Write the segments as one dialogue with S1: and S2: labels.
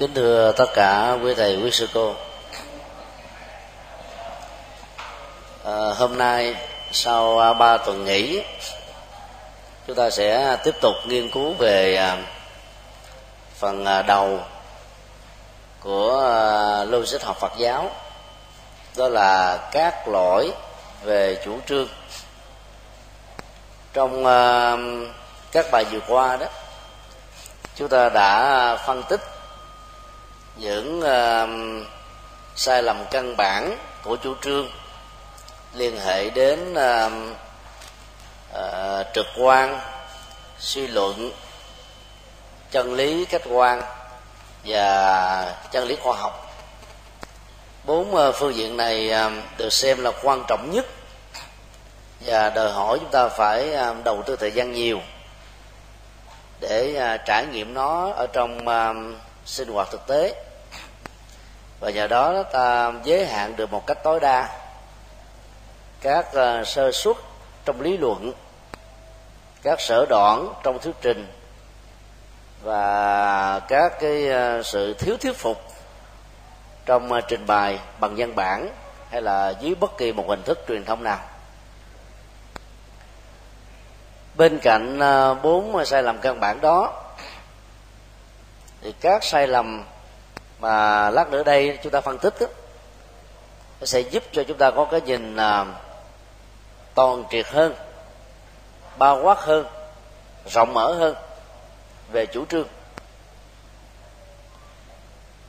S1: kính thưa tất cả quý thầy quý sư cô. À, hôm nay sau à, ba tuần nghỉ chúng ta sẽ tiếp tục nghiên cứu về à, phần à, đầu của logic học Phật giáo. Đó là các lỗi về chủ trương. Trong các bài vừa qua đó chúng ta đã phân tích những uh, sai lầm căn bản của chủ trương liên hệ đến uh, uh, trực quan suy luận chân lý khách quan và chân lý khoa học. Bốn uh, phương diện này uh, được xem là quan trọng nhất và đòi hỏi chúng ta phải uh, đầu tư thời gian nhiều để uh, trải nghiệm nó ở trong uh, sinh hoạt thực tế và nhờ đó ta giới hạn được một cách tối đa các ờ, sơ suất trong lý luận, các sở đoạn trong thuyết trình và các cái ờ, sự thiếu thuyết phục trong ờ, trình bày bằng văn bản hay là dưới bất kỳ một hình thức truyền thông nào. Bên cạnh bốn sai lầm căn bản đó, thì các sai lầm mà lát nữa đây chúng ta phân tích đó, nó sẽ giúp cho chúng ta có cái nhìn à, toàn triệt hơn bao quát hơn rộng mở hơn về chủ trương.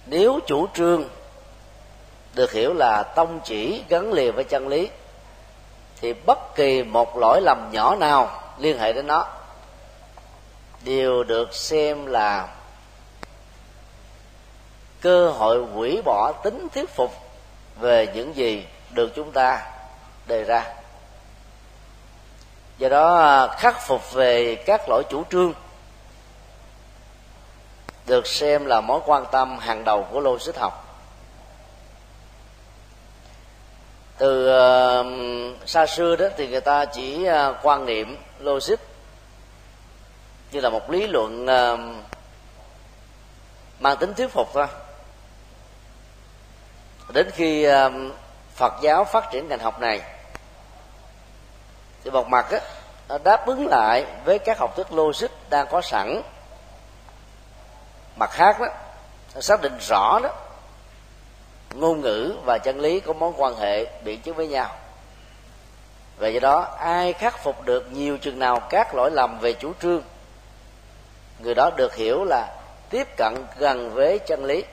S1: Nếu chủ trương được hiểu là tông chỉ gắn liền với chân lý thì bất kỳ một lỗi lầm nhỏ nào liên hệ đến nó đều được xem là cơ hội hủy bỏ tính thuyết phục về những gì được chúng ta đề ra. Do đó à, khắc phục về các lỗi chủ trương được xem là mối quan tâm hàng đầu của logic học. Từ uh, xa xưa đó thì người ta chỉ uh, quan niệm logic như là một lý luận uh, mang tính thuyết phục thôi đến khi um, phật giáo phát triển ngành học này thì một mặt á, nó đáp ứng lại với các học thuyết logic đang có sẵn. Mặt khác đó nó xác định rõ đó ngôn ngữ và chân lý có mối quan hệ biện chứng với nhau. Và do đó ai khắc phục được nhiều chừng nào các lỗi lầm về chủ trương người đó được hiểu là tiếp cận gần với chân lý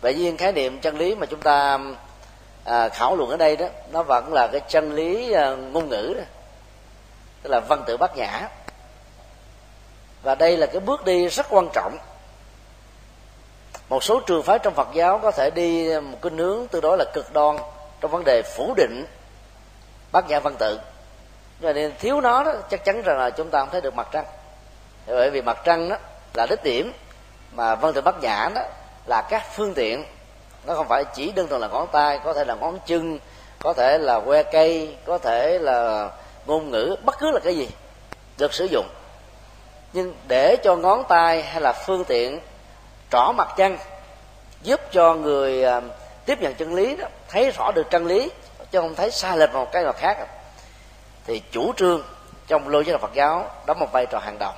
S1: vậy nhiên khái niệm chân lý mà chúng ta à, khảo luận ở đây đó nó vẫn là cái chân lý à, ngôn ngữ đó. Tức là văn tự bát nhã. Và đây là cái bước đi rất quan trọng. Một số trường phái trong phật giáo có thể đi một cái nướng tương đối là cực đoan trong vấn đề phủ định bát nhã văn tự. Cho nên thiếu nó đó chắc chắn rằng là chúng ta không thấy được mặt trăng. Bởi vì mặt trăng đó là đích điểm mà văn tự bát nhã đó là các phương tiện. Nó không phải chỉ đơn thuần là ngón tay, có thể là ngón chân, có thể là que cây, có thể là ngôn ngữ, bất cứ là cái gì được sử dụng. Nhưng để cho ngón tay hay là phương tiện trỏ mặt chân giúp cho người à, tiếp nhận chân lý đó, thấy rõ được chân lý, chứ không thấy sai lệch một cái nào khác, thì chủ trương trong lô giáo Phật giáo đóng một vai trò hàng đầu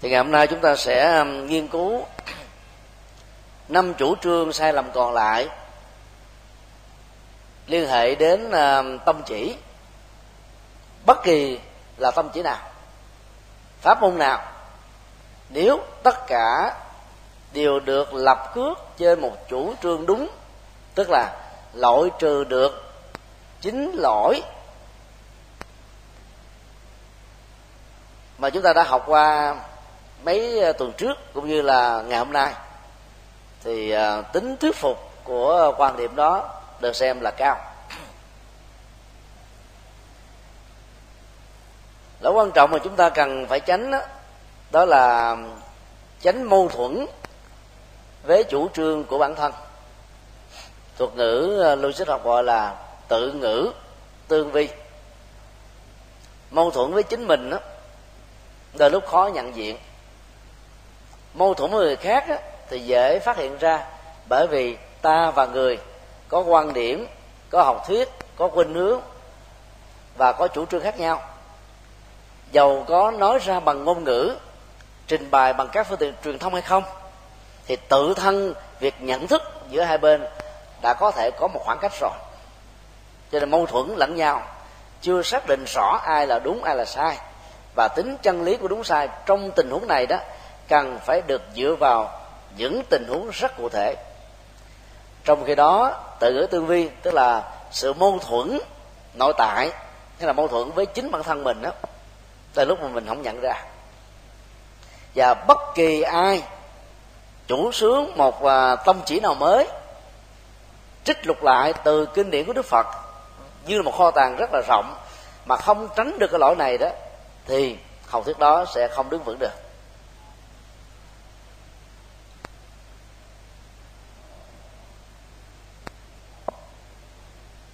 S1: thì ngày hôm nay chúng ta sẽ um, nghiên cứu năm chủ trương sai lầm còn lại liên hệ đến um, tâm chỉ. Bất kỳ là tâm chỉ nào, pháp môn nào, nếu tất cả đều được lập cước trên một chủ trương đúng, tức là loại trừ được chính lỗi mà chúng ta đã học qua mấy ờ, tuần trước cũng như là ngày hôm nay. Thì ờ, tính thuyết phục của quan điểm đó được xem là cao. Lỗi quan trọng mà chúng ta cần phải tránh đó, đó là tránh mâu thuẫn với chủ trương của bản thân. Thuật ngữ ờ, logic học gọi là tự ngữ tương vi. Mâu thuẫn với chính mình đó đôi lúc khó nhận diện mâu thuẫn với người khác á, thì dễ phát hiện ra. Bởi vì ta và người có quan điểm có học thuyết có khuynh hướng và có chủ trương khác nhau. Dầu có nói ra bằng ngôn ngữ trình bày bằng các phương tiện truyền thông hay không thì tự thân việc nhận thức giữa hai bên đã có thể có một khoảng cách rồi. Cho nên mâu thuẫn lẫn nhau chưa xác định rõ ai là đúng ai là sai. Và tính chân lý của đúng sai trong tình huống này đó cần phải được dựa vào những tình huống rất cụ thể. Trong khi đó tự ngữ tương vi tức là sự mâu thuẫn nội tại hay là mâu thuẫn với chính bản thân mình đó từ lúc mà mình không nhận ra. Và bất kỳ ai chủ sướng một uh, tâm chỉ nào mới trích lục lại từ kinh điển của đức phật như là một kho tàng rất là rộng mà không tránh được cái lỗi này đó thì học thuyết đó sẽ không đứng vững được.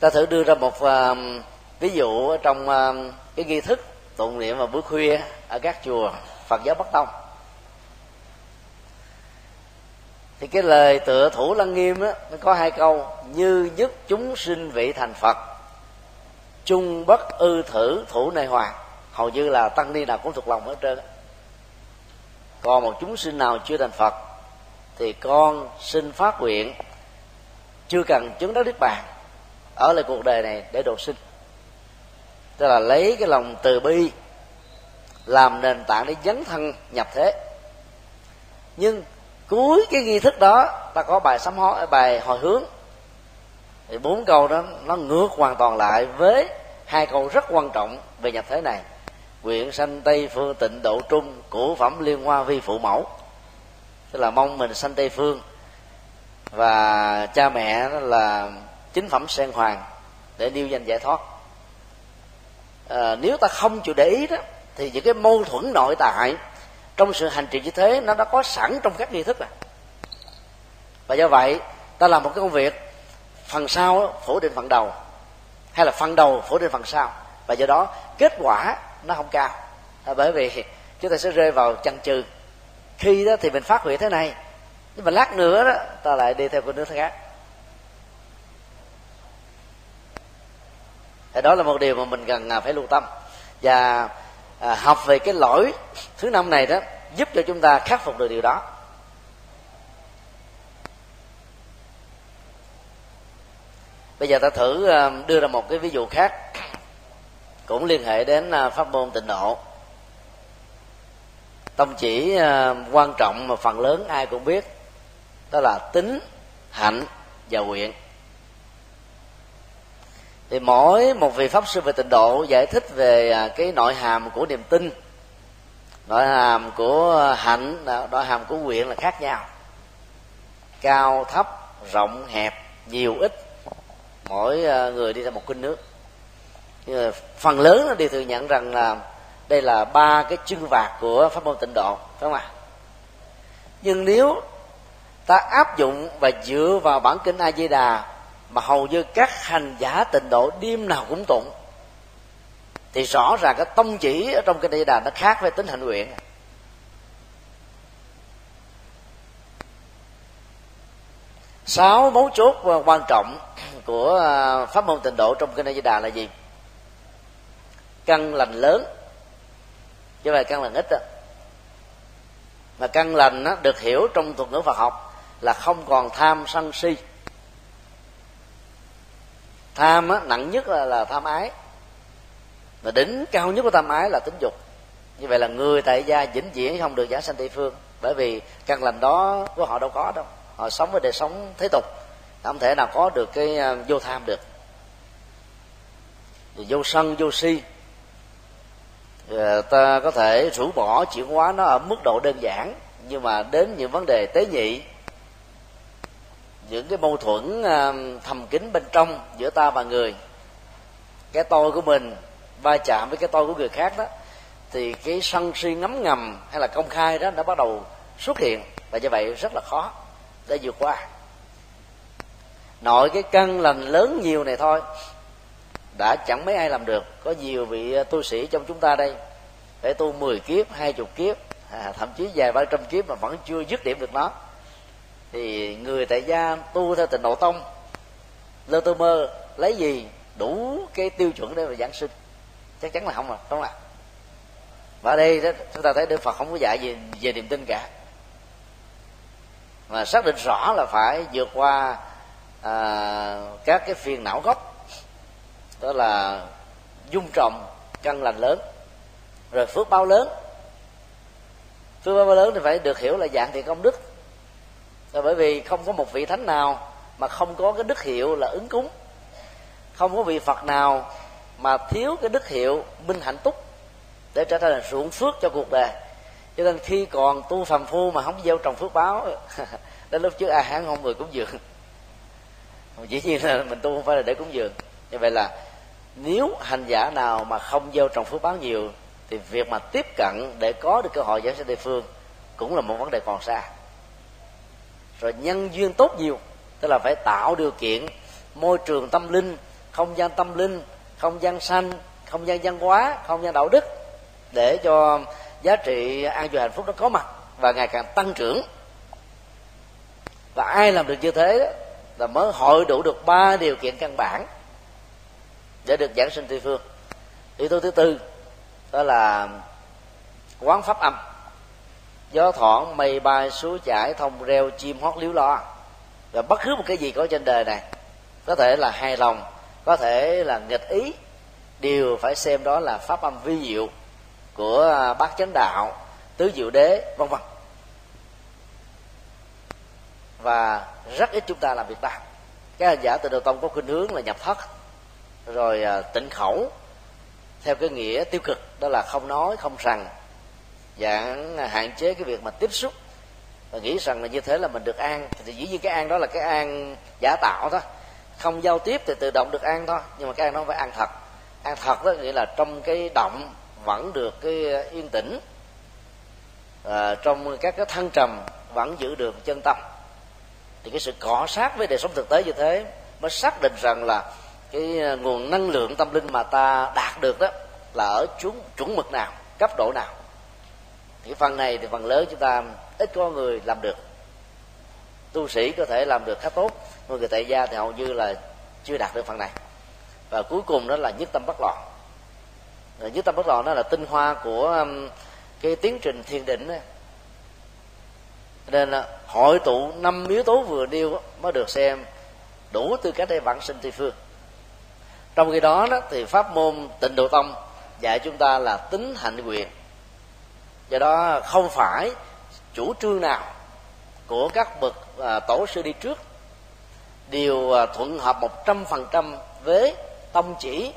S1: Ta thử đưa ra một uh, ví dụ trong uh, cái nghi thức tụng niệm vào buổi khuya ở các chùa phật giáo bắc tông. Thì cái lời tựa thủ lăng nghiêm á nó có hai câu như nhất chúng sinh vị thành phật chung bất ư thử thủ nơi hoàng hầu như là tăng ni nào cũng thuộc lòng hết trơn còn một chúng sinh nào chưa thành phật thì con xin phát nguyện chưa cần chứng đắc niết bàn ở lại cuộc đời này để độ sinh. Tức là lấy cái lòng từ bi làm nền tảng để dấn thân nhập thế. Nhưng cuối cái nghi thức đó, ta có bài sám hối, bài hồi hướng. Thì bốn câu đó, nó ngược hoàn toàn lại với hai câu rất quan trọng về nhập thế này. Nguyện sanh tây phương tịnh độ trung của phẩm liên hoa vi phụ mẫu. Tức là mong mình sanh tây phương và cha mẹ đó là chính phẩm sen hoàng để điêu danh giải thoát. À, nếu ta không chịu để ý đó thì những cái mâu thuẫn nội tại trong sự hành trì như thế nó đã có sẵn trong các nghi thức rồi. Và do vậy ta làm một cái công việc phần sau phủ định phần đầu hay là phần đầu phủ định phần sau và do đó kết quả nó không cao. Là bởi vì chúng ta sẽ rơi vào chăn trừ khi đó thì mình phát huy thế này nhưng mà lát nữa đó ta lại đi theo con nước khác. Thì đó là một điều mà mình cần à, phải lưu tâm. Và à, học về cái lỗi thứ năm này đó giúp cho chúng ta khắc phục được điều đó. Bây giờ ta thử à, đưa ra một cái ví dụ khác cũng liên hệ đến à, pháp môn tịnh độ. Tông chỉ quan trọng mà phần lớn ai cũng biết đó là tính hạnh và nguyện thì mỗi một vị pháp sư về tịnh độ giải thích về à, cái nội hàm của niềm tin. Nội hàm của hạnh à, nội hàm của nguyện là khác nhau. Cao, thấp, rộng, hẹp, nhiều, ít. Mỗi à, người đi ra một kinh nước. Nhưng mà phần lớn nó đều thừa nhận rằng là đây là ba cái chân vạc của pháp môn tịnh độ, phải không ạ? Nhưng nếu ta áp dụng và dựa vào bản kinh a di đà mà hầu như các hành giả tịnh độ đêm nào cũng tụng. Thì rõ ràng cái tông chỉ ở trong cái địa đà nó khác với tính hạnh nguyện. Sáu mấu chốt quan trọng của à, pháp môn tịnh độ trong kinh di đà là gì? Căn lành lớn. Chứ không phải căn lành ít đó. mà căn lành đó, được hiểu trong thuật ngữ Phật học là không còn tham sân si tham á, nặng nhất là, là tham ái. Và đỉnh cao nhất của tham ái là tính dục. Như vậy là người tại gia vĩnh viễn không được giả sanh tây phương. Bởi vì căn lành đó của họ đâu có đâu. Họ sống với đời sống thế tục. Không thể nào có được cái à, vô tham được. Vô sân vô si à, ta có thể rũ bỏ chuyển hóa nó ở mức độ đơn giản. Nhưng mà đến những vấn đề tế nhị những cái mâu thuẫn à, thầm kín bên trong giữa ta và người. Cái tôi của mình va chạm với cái tôi của người khác đó thì cái sân si ngấm ngầm hay là công khai đó đã bắt đầu xuất hiện. Và như vậy rất là khó để vượt qua. Nội cái cân lành lớn nhiều này thôi đã chẳng mấy ai làm được. Có nhiều vị à, tu sĩ trong chúng ta đây phải tu 10 kiếp hai chục kiếp à, thậm chí vài ba trăm kiếp mà vẫn chưa dứt điểm được nó thì người tại gia tu theo tịnh độ tông lơ tơ mơ lấy gì đủ cái tiêu chuẩn để mà giảng sinh? Chắc chắn là không à không ạ? Và ở đây đó, chúng ta thấy đức phật không có dạy gì về niềm tin cả. Mà xác định rõ là phải vượt qua à, các cái phiền não gốc đó là dung trồng căn lành lớn rồi phước bao lớn. Phước bao lớn thì phải được hiểu là dạng thì công đức là bởi vì không có một vị thánh nào mà không có cái đức hiệu là ứng cúng. Không có vị phật nào mà thiếu cái đức hiệu minh hạnh túc để trở thành ruộng phước cho cuộc đời. Cho nên khi còn tu phàm phu mà không gieo trồng phước báo, đến lúc trước a hãng không người cúng dường. Chỉ nhiên là mình tu không phải là để cúng dường. Như vậy là nếu hành giả nào mà không gieo trồng phước báo nhiều, thì việc mà tiếp cận để có được cơ hội giảng sinh địa phương cũng là một vấn đề còn xa rồi nhân duyên tốt nhiều, tức là phải tạo điều kiện, môi trường tâm linh, không gian tâm linh, không gian xanh không gian văn hóa, không gian đạo đức, để cho giá trị an vui hạnh phúc nó có mặt và ngày càng tăng trưởng. Và ai làm được như thế là mới hội đủ được ba điều kiện căn bản để được giảng sinh tây phương. Yếu tố thứ tư, đó là quán pháp âm gió thoảng mây bay suối chảy, thông reo, chim hót líu lo. Và bất cứ một cái gì có trên đời này, có thể là hài lòng, có thể là nghịch ý, đều phải xem đó là pháp âm vi diệu của à, bát chánh đạo, tứ diệu đế, vân vân. Và rất ít chúng ta làm việc đó các hành giả từ đầu tông có khuynh hướng là nhập thất, rồi à, tịnh khẩu, theo cái nghĩa tiêu cực, đó là không nói, không rằng dạng hạn chế cái việc mà tiếp xúc và nghĩ rằng là như thế là mình được an. Thì dĩ nhiên cái an đó là cái an giả tạo thôi. Không giao tiếp thì tự động được an thôi nhưng mà cái an đó phải an thật. An thật đó nghĩa là trong cái động vẫn được cái ờ, yên tĩnh à, trong các cái thăng trầm vẫn giữ được chân tâm. Thì cái sự cọ sát với đời sống thực tế như thế mới xác định rằng là cái ờ, nguồn năng lượng tâm linh mà ta đạt được đó là ở chuẩn chuẩn mực nào cấp độ nào thì phần này thì phần lớn chúng ta ít có người làm được. Tu sĩ có thể làm được khá tốt nhưng người tại gia thì hầu như là chưa đạt được phần này. Và cuối cùng đó là nhất tâm bất loạn. Nhất tâm bất loạn đó là tinh hoa của um, cái tiến trình thiền định đó. nên là hội tụ năm yếu tố vừa nêu mới được xem đủ tư cách để vãng sinh tây phương. Trong khi đó, đó thì pháp môn tịnh độ tông dạy chúng ta là tính hạnh quyền do đó không phải chủ trương nào của các bậc à, tổ sư đi trước đều à, thuận hợp một trăm phần trăm với tông chỉ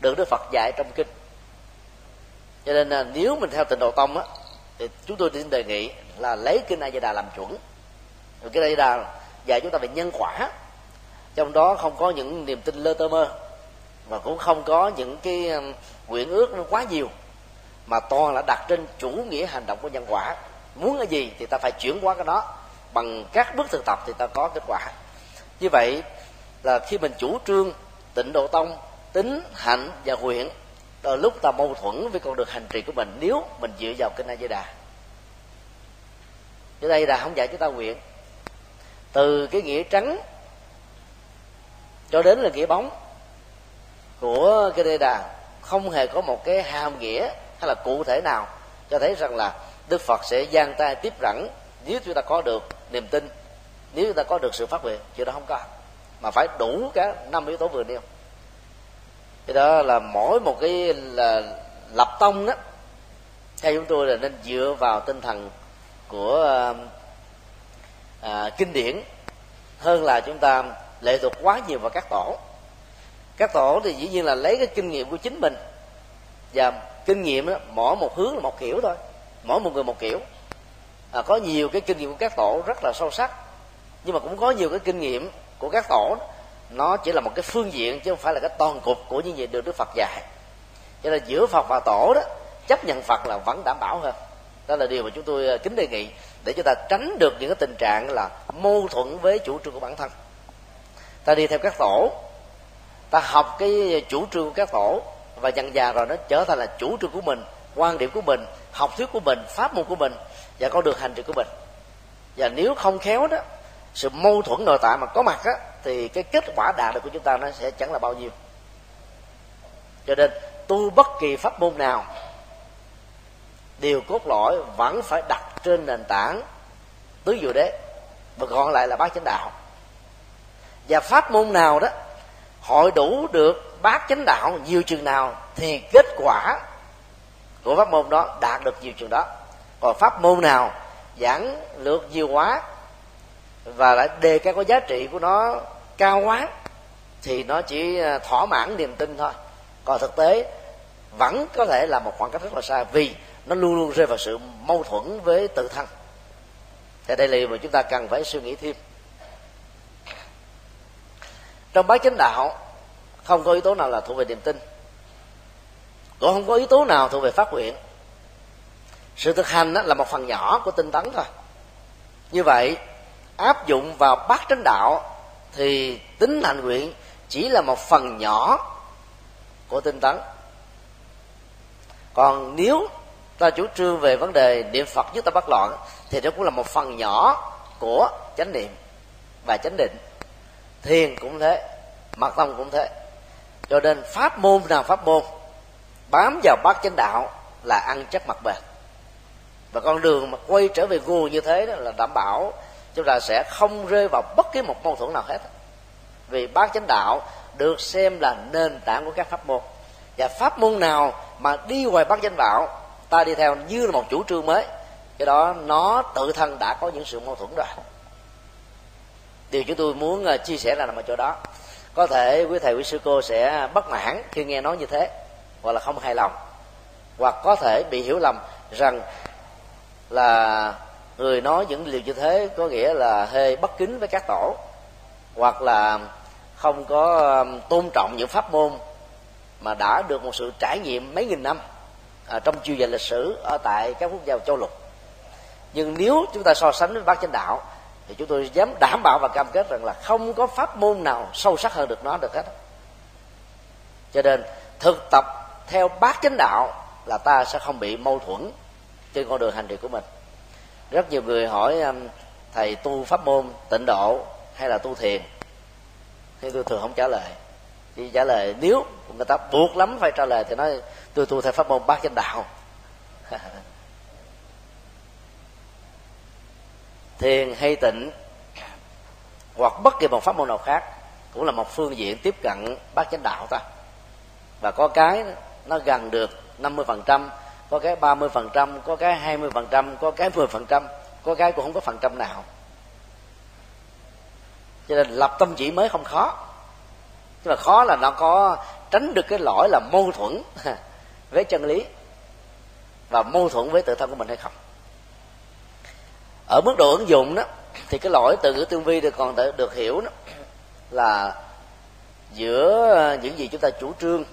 S1: được Đức Phật dạy trong kinh. Cho nên là nếu mình theo tịnh độ tông á thì chúng tôi xin đề nghị là lấy kinh A Di Đà làm chuẩn. Rồi cái A Di Đà dạy chúng ta về nhân quả. Trong đó không có những niềm tin lơ tơ mơ và cũng không có những cái à, nguyện ước nó quá nhiều mà toàn là đặt trên chủ nghĩa hành động của nhân quả. Muốn cái gì thì ta phải chuyển qua cái đó. Bằng các bước thực tập thì ta có kết quả. Như vậy là khi mình chủ trương tịnh độ tông, tính hạnh và nguyện, đôi lúc ta mâu thuẫn với con đường hành trì của mình nếu mình dựa vào kinh a di đà. Ở đây là không dạy chúng ta nguyện. Từ cái nghĩa trắng cho đến là nghĩa bóng của cái đề đà, không hề có một cái hàm nghĩa hay là cụ thể nào cho thấy rằng là đức phật sẽ giang tay tiếp rẳng nếu chúng ta có được niềm tin nếu chúng ta có được sự phát nguyện chuyện đó không có. Mà phải đủ cả năm yếu tố vừa nêu. Cái đó là mỗi một cái là lập tông đó theo chúng tôi là nên dựa vào tinh thần của à, à, kinh điển hơn là chúng ta lệ thuộc quá nhiều vào các tổ. Các tổ thì dĩ nhiên là lấy cái kinh nghiệm của chính mình và kinh nghiệm đó mỗi một hướng là một kiểu thôi. Mỗi một người một kiểu. À, có nhiều cái kinh nghiệm của các tổ rất là sâu sắc. Nhưng mà cũng có nhiều cái kinh nghiệm của các tổ nó chỉ là một cái phương diện chứ không phải là cái toàn cục của những gì được đức phật dạy. Cho nên giữa phật và tổ đó chấp nhận phật là vẫn đảm bảo hơn. Đó là điều mà chúng tôi à, kính đề nghị để chúng ta tránh được những cái tình trạng là mâu thuẫn với chủ trương của bản thân. Ta đi theo các tổ ta học cái chủ trương của các tổ và dần dà rồi nó trở thành là chủ trương của mình, quan điểm của mình, học thuyết của mình, pháp môn của mình, và con đường hành trì của mình. Và nếu không khéo đó, sự mâu thuẫn nội tại mà có mặt á, thì cái kết quả đạt được của chúng ta nó sẽ chẳng là bao nhiêu. Cho nên, tu bất kỳ pháp môn nào điều cốt lõi vẫn phải đặt trên nền tảng tứ diệu đế, và còn lại là bát chánh đạo. Và pháp môn nào đó, hội đủ được bát chánh đạo, nhiều chừng nào thì kết quả của pháp môn đó đạt được nhiều chừng đó. Còn pháp môn nào giảng lược nhiều quá và lại đề cao có giá trị của nó cao quá thì nó chỉ à, thỏa mãn niềm tin thôi. Còn thực tế vẫn có thể là một khoảng cách rất là xa vì nó luôn luôn rơi vào sự mâu thuẫn với tự thân. Thì đây là điều mà chúng ta cần phải suy nghĩ thêm. Trong bát chánh đạo không có yếu tố nào là thuộc về niềm tin. Cũng không có yếu tố nào thuộc về phát nguyện. Sự thực hành đó là một phần nhỏ của tinh tấn thôi. Như vậy, áp dụng vào bát chánh đạo thì tính hành nguyện chỉ là một phần nhỏ của tinh tấn. Còn nếu ta chủ trương về vấn đề niệm phật nhất ta bất loạn, thì đó cũng là một phần nhỏ của chánh niệm và chánh định. Thiền cũng thế, mật tông cũng thế cho nên pháp môn nào pháp môn, bám vào bát chánh đạo là ăn chắc mặt bền. Và con đường mà quay trở về nguồn như thế đó là đảm bảo chúng ta sẽ không rơi vào bất cứ một mâu thuẫn nào hết. Vì bát chánh đạo được xem là nền tảng của các pháp môn. Và pháp môn nào mà đi ngoài bát chánh đạo, ta đi theo như là một chủ trương mới, cái đó nó tự thân đã có những sự mâu thuẫn rồi. Điều chúng tôi muốn ờ, chia sẻ là nằm ở chỗ đó có thể quý thầy quý sư cô sẽ bất mãn khi nghe nói như thế hoặc là không hài lòng. Hoặc có thể bị hiểu lầm rằng là người nói những điều như thế có nghĩa là hơi bất kính với các tổ hoặc là không có um, tôn trọng những pháp môn mà đã được một sự trải nghiệm mấy nghìn năm à, trong chiều dài lịch sử ở tại các quốc gia châu lục. Nhưng nếu chúng ta so sánh với bác chánh đạo thì chúng tôi dám đảm bảo và cam kết rằng là không có pháp môn nào sâu sắc hơn được nó được hết. Cho nên, thực tập theo bát chánh đạo là ta sẽ không bị mâu thuẫn trên con đường hành trì của mình. Rất nhiều người hỏi um, thầy tu pháp môn tịnh độ hay là tu thiền? Thì tôi thường không trả lời. Chỉ trả lời nếu người ta buộc lắm phải trả lời thì nói, tôi tu theo pháp môn bát chánh đạo. thiền hay tịnh, hoặc bất kỳ một pháp môn nào khác, cũng là một phương diện tiếp cận bát chánh đạo ta. Và có cái nó gần được 50% có cái 30% có cái 20% có cái 10% có cái cũng không có phần trăm nào. Cho nên lập tâm chỉ mới không khó. Nhưng mà khó là nó có tránh được cái lỗi là mâu thuẫn với chân lý và mâu thuẫn với tự thân của mình hay không ở mức độ ứng dụng đó thì cái lỗi từ ngữ tương vi được còn được hiểu đó là giữa ờ, những gì chúng ta chủ trương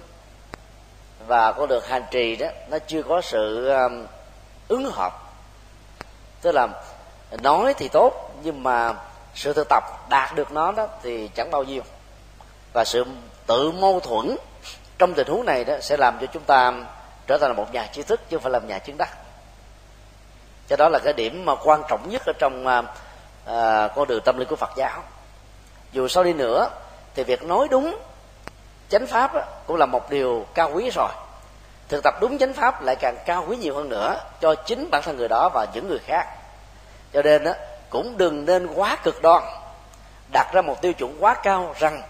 S1: và con được hành trì đó nó chưa có sự um, ứng hợp. Tức là nói thì tốt nhưng mà sự thực tập đạt được nó đó thì chẳng bao nhiêu. Và sự tự mâu thuẫn trong tình huống này đó sẽ làm cho chúng ta trở thành một nhà trí thức chứ không phải làm nhà chứng đắc cái đó là cái điểm mà quan trọng nhất ở trong à, à con đường tâm linh của phật giáo. Dù sau đi nữa thì việc nói đúng chánh pháp cũng là một điều cao quý rồi. Thực tập đúng chánh pháp lại càng cao quý nhiều hơn nữa cho chính bản thân người đó và những người khác. Cho nên đó, cũng đừng nên quá cực đoan đặt ra một tiêu chuẩn quá cao rằng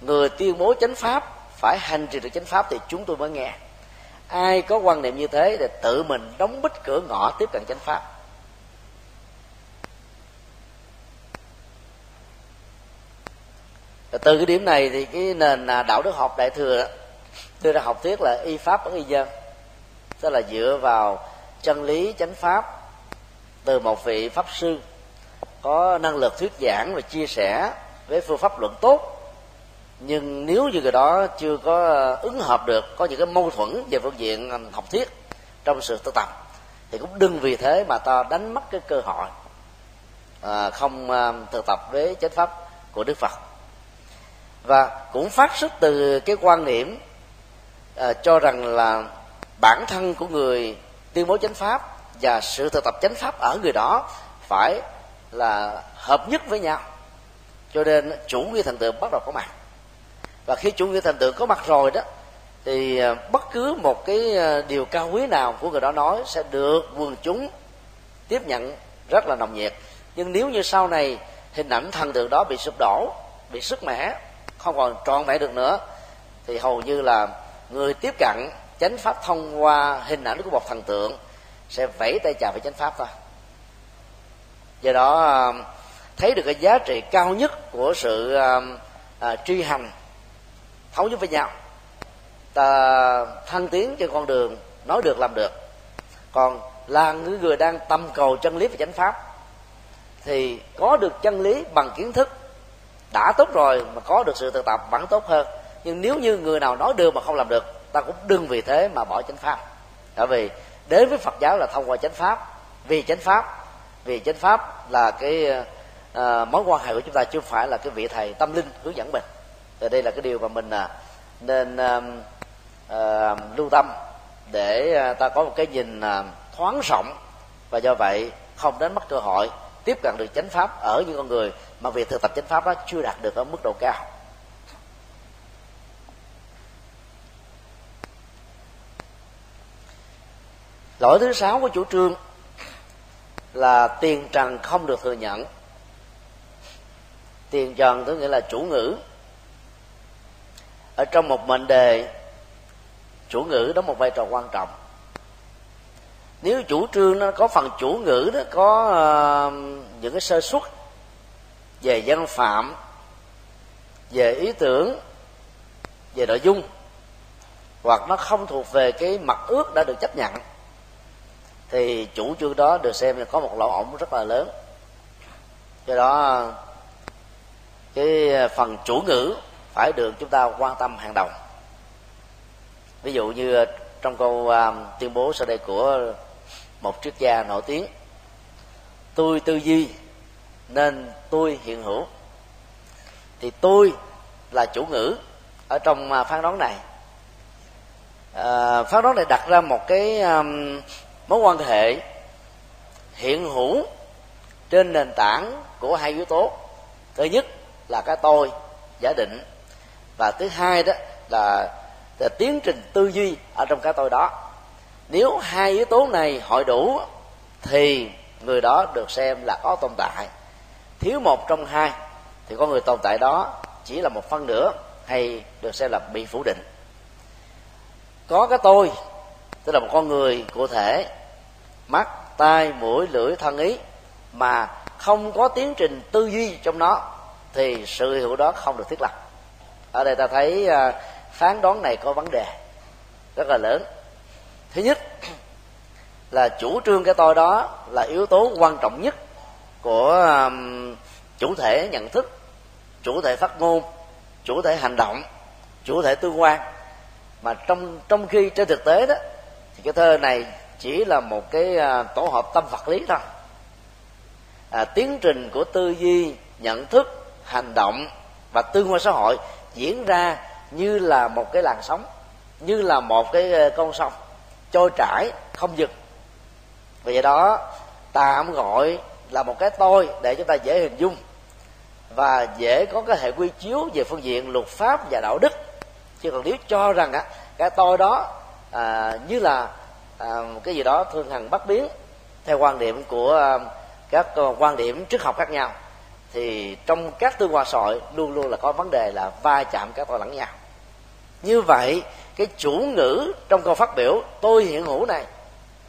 S1: người tuyên bố chánh pháp phải hành trì được chánh pháp thì chúng tôi mới nghe ai có quan niệm như thế thì tự mình đóng bích cửa ngõ tiếp cận chánh pháp. Và từ cái điểm này thì cái nền à, đạo đức học đại thừa đưa ra học thuyết là y pháp bất y dân. Tức là dựa vào chân lý chánh pháp từ một vị pháp sư có năng lực thuyết giảng và chia sẻ với phương pháp luận tốt nhưng nếu như người đó chưa có ờ, ứng hợp được có những cái mâu thuẫn về phương diện học thuyết trong sự tu tập thì cũng đừng vì thế mà ta đánh mất cái cơ hội à, không à, thực tập với chánh pháp của đức phật. Và cũng phát xuất từ cái quan niệm à, cho rằng là bản thân của người tuyên bố chánh pháp và sự thực tập chánh pháp ở người đó phải là hợp nhất với nhau. Cho nên chủ nghĩa thần tượng bắt đầu có mặt và khi chủ nghĩa thần tượng có mặt rồi đó thì à, bất cứ một cái à, điều cao quý nào của người đó nói sẽ được quần chúng tiếp nhận rất là nồng nhiệt. Nhưng nếu như sau này hình ảnh thần tượng đó bị sụp đổ bị sức mẻ không còn trọn vẹn được nữa thì hầu như là người tiếp cận chánh pháp thông qua hình ảnh của một thần tượng sẽ vẫy tay chào với chánh pháp thôi. Do đó à, thấy được cái giá trị cao nhất của sự uh, uh, truy hành thấu nhất với nhau. Ta thăng tiến trên con đường nói được làm được. Còn là những người đang tâm cầu chân lý và chánh pháp thì có được chân lý bằng kiến thức đã tốt rồi mà có được sự thực tập vẫn tốt hơn. Nhưng nếu như người nào nói được mà không làm được ta cũng đừng vì thế mà bỏ chánh pháp. Bởi vì đến với phật giáo là thông qua chánh pháp. Vì chánh pháp vì chánh pháp là cái uh, mối quan hệ của chúng ta chứ không phải là cái vị thầy tâm linh hướng dẫn mình thì đây là cái điều mà mình à, nên à, à, lưu tâm để ta có một cái nhìn thoáng rộng. Và do vậy, không đến mất cơ hội tiếp cận được chánh pháp ở những con người mà việc thực tập chánh pháp đó chưa đạt được ở mức độ cao. Lỗi thứ sáu của chủ trương là tiền trần không được thừa nhận. Tiền trần có nghĩa là chủ ngữ ở trong một mệnh đề chủ ngữ đóng một vai trò quan trọng. Nếu chủ trương nó có phần chủ ngữ đó có uh, những cái sơ xuất về văn phạm về ý tưởng về nội dung hoặc nó không thuộc về cái mặt ước đã được chấp nhận thì chủ trương đó được xem là có một lỗ hổng rất là lớn. Do đó cái phần chủ ngữ phải được chúng ta quan tâm hàng đầu. Ví dụ như trong câu uh, tuyên bố sau đây của một triết gia nổi tiếng tôi tư duy nên tôi hiện hữu. Thì tôi là chủ ngữ ở trong uh, phán đoán này. Uh, phán đoán này đặt ra một cái um, mối quan hệ hiện hữu trên nền tảng của hai yếu tố. Thứ nhất là cái tôi giả định và thứ hai đó là, là tiến trình tư duy ở trong cái tôi đó. Nếu hai yếu tố này hội đủ thì người đó được xem là có tồn tại. Thiếu một trong hai thì con người tồn tại đó chỉ là một phân nửa hay được xem là bị phủ định. Có cái tôi tức là một con người cụ thể mắt tai mũi lưỡi thân ý mà không có tiến trình tư duy trong nó thì sự hữu đó không được thiết lập ở đây ta thấy à, phán đoán này có vấn đề rất là lớn. Thứ nhất là chủ trương cái tôi đó là yếu tố quan trọng nhất của chủ thể nhận thức chủ thể phát ngôn chủ thể hành động chủ thể tương quan. Mà trong trong khi trên thực tế đó thì cái thơ này chỉ là một cái à, tổ hợp tâm vật lý thôi. À, tiến trình của tư duy nhận thức hành động và tương quan xã hội diễn ra như là một cái làn sóng như là một cái ờ, con sông trôi trải không dừng. Vì vậy đó tạm gọi là một cái tôi để chúng ta dễ hình dung và dễ có cái hệ quy chiếu về phương diện luật pháp và đạo đức. Chứ còn nếu cho rằng á cái tôi đó à, như là à, cái gì đó thương hằng bất biến theo quan điểm của à, các ờ, quan điểm triết học khác nhau thì trong các tương hòa xã luôn luôn là có vấn đề là va chạm các tôi lẫn nhau. Như vậy, cái chủ ngữ trong câu phát biểu, tôi hiện hữu này,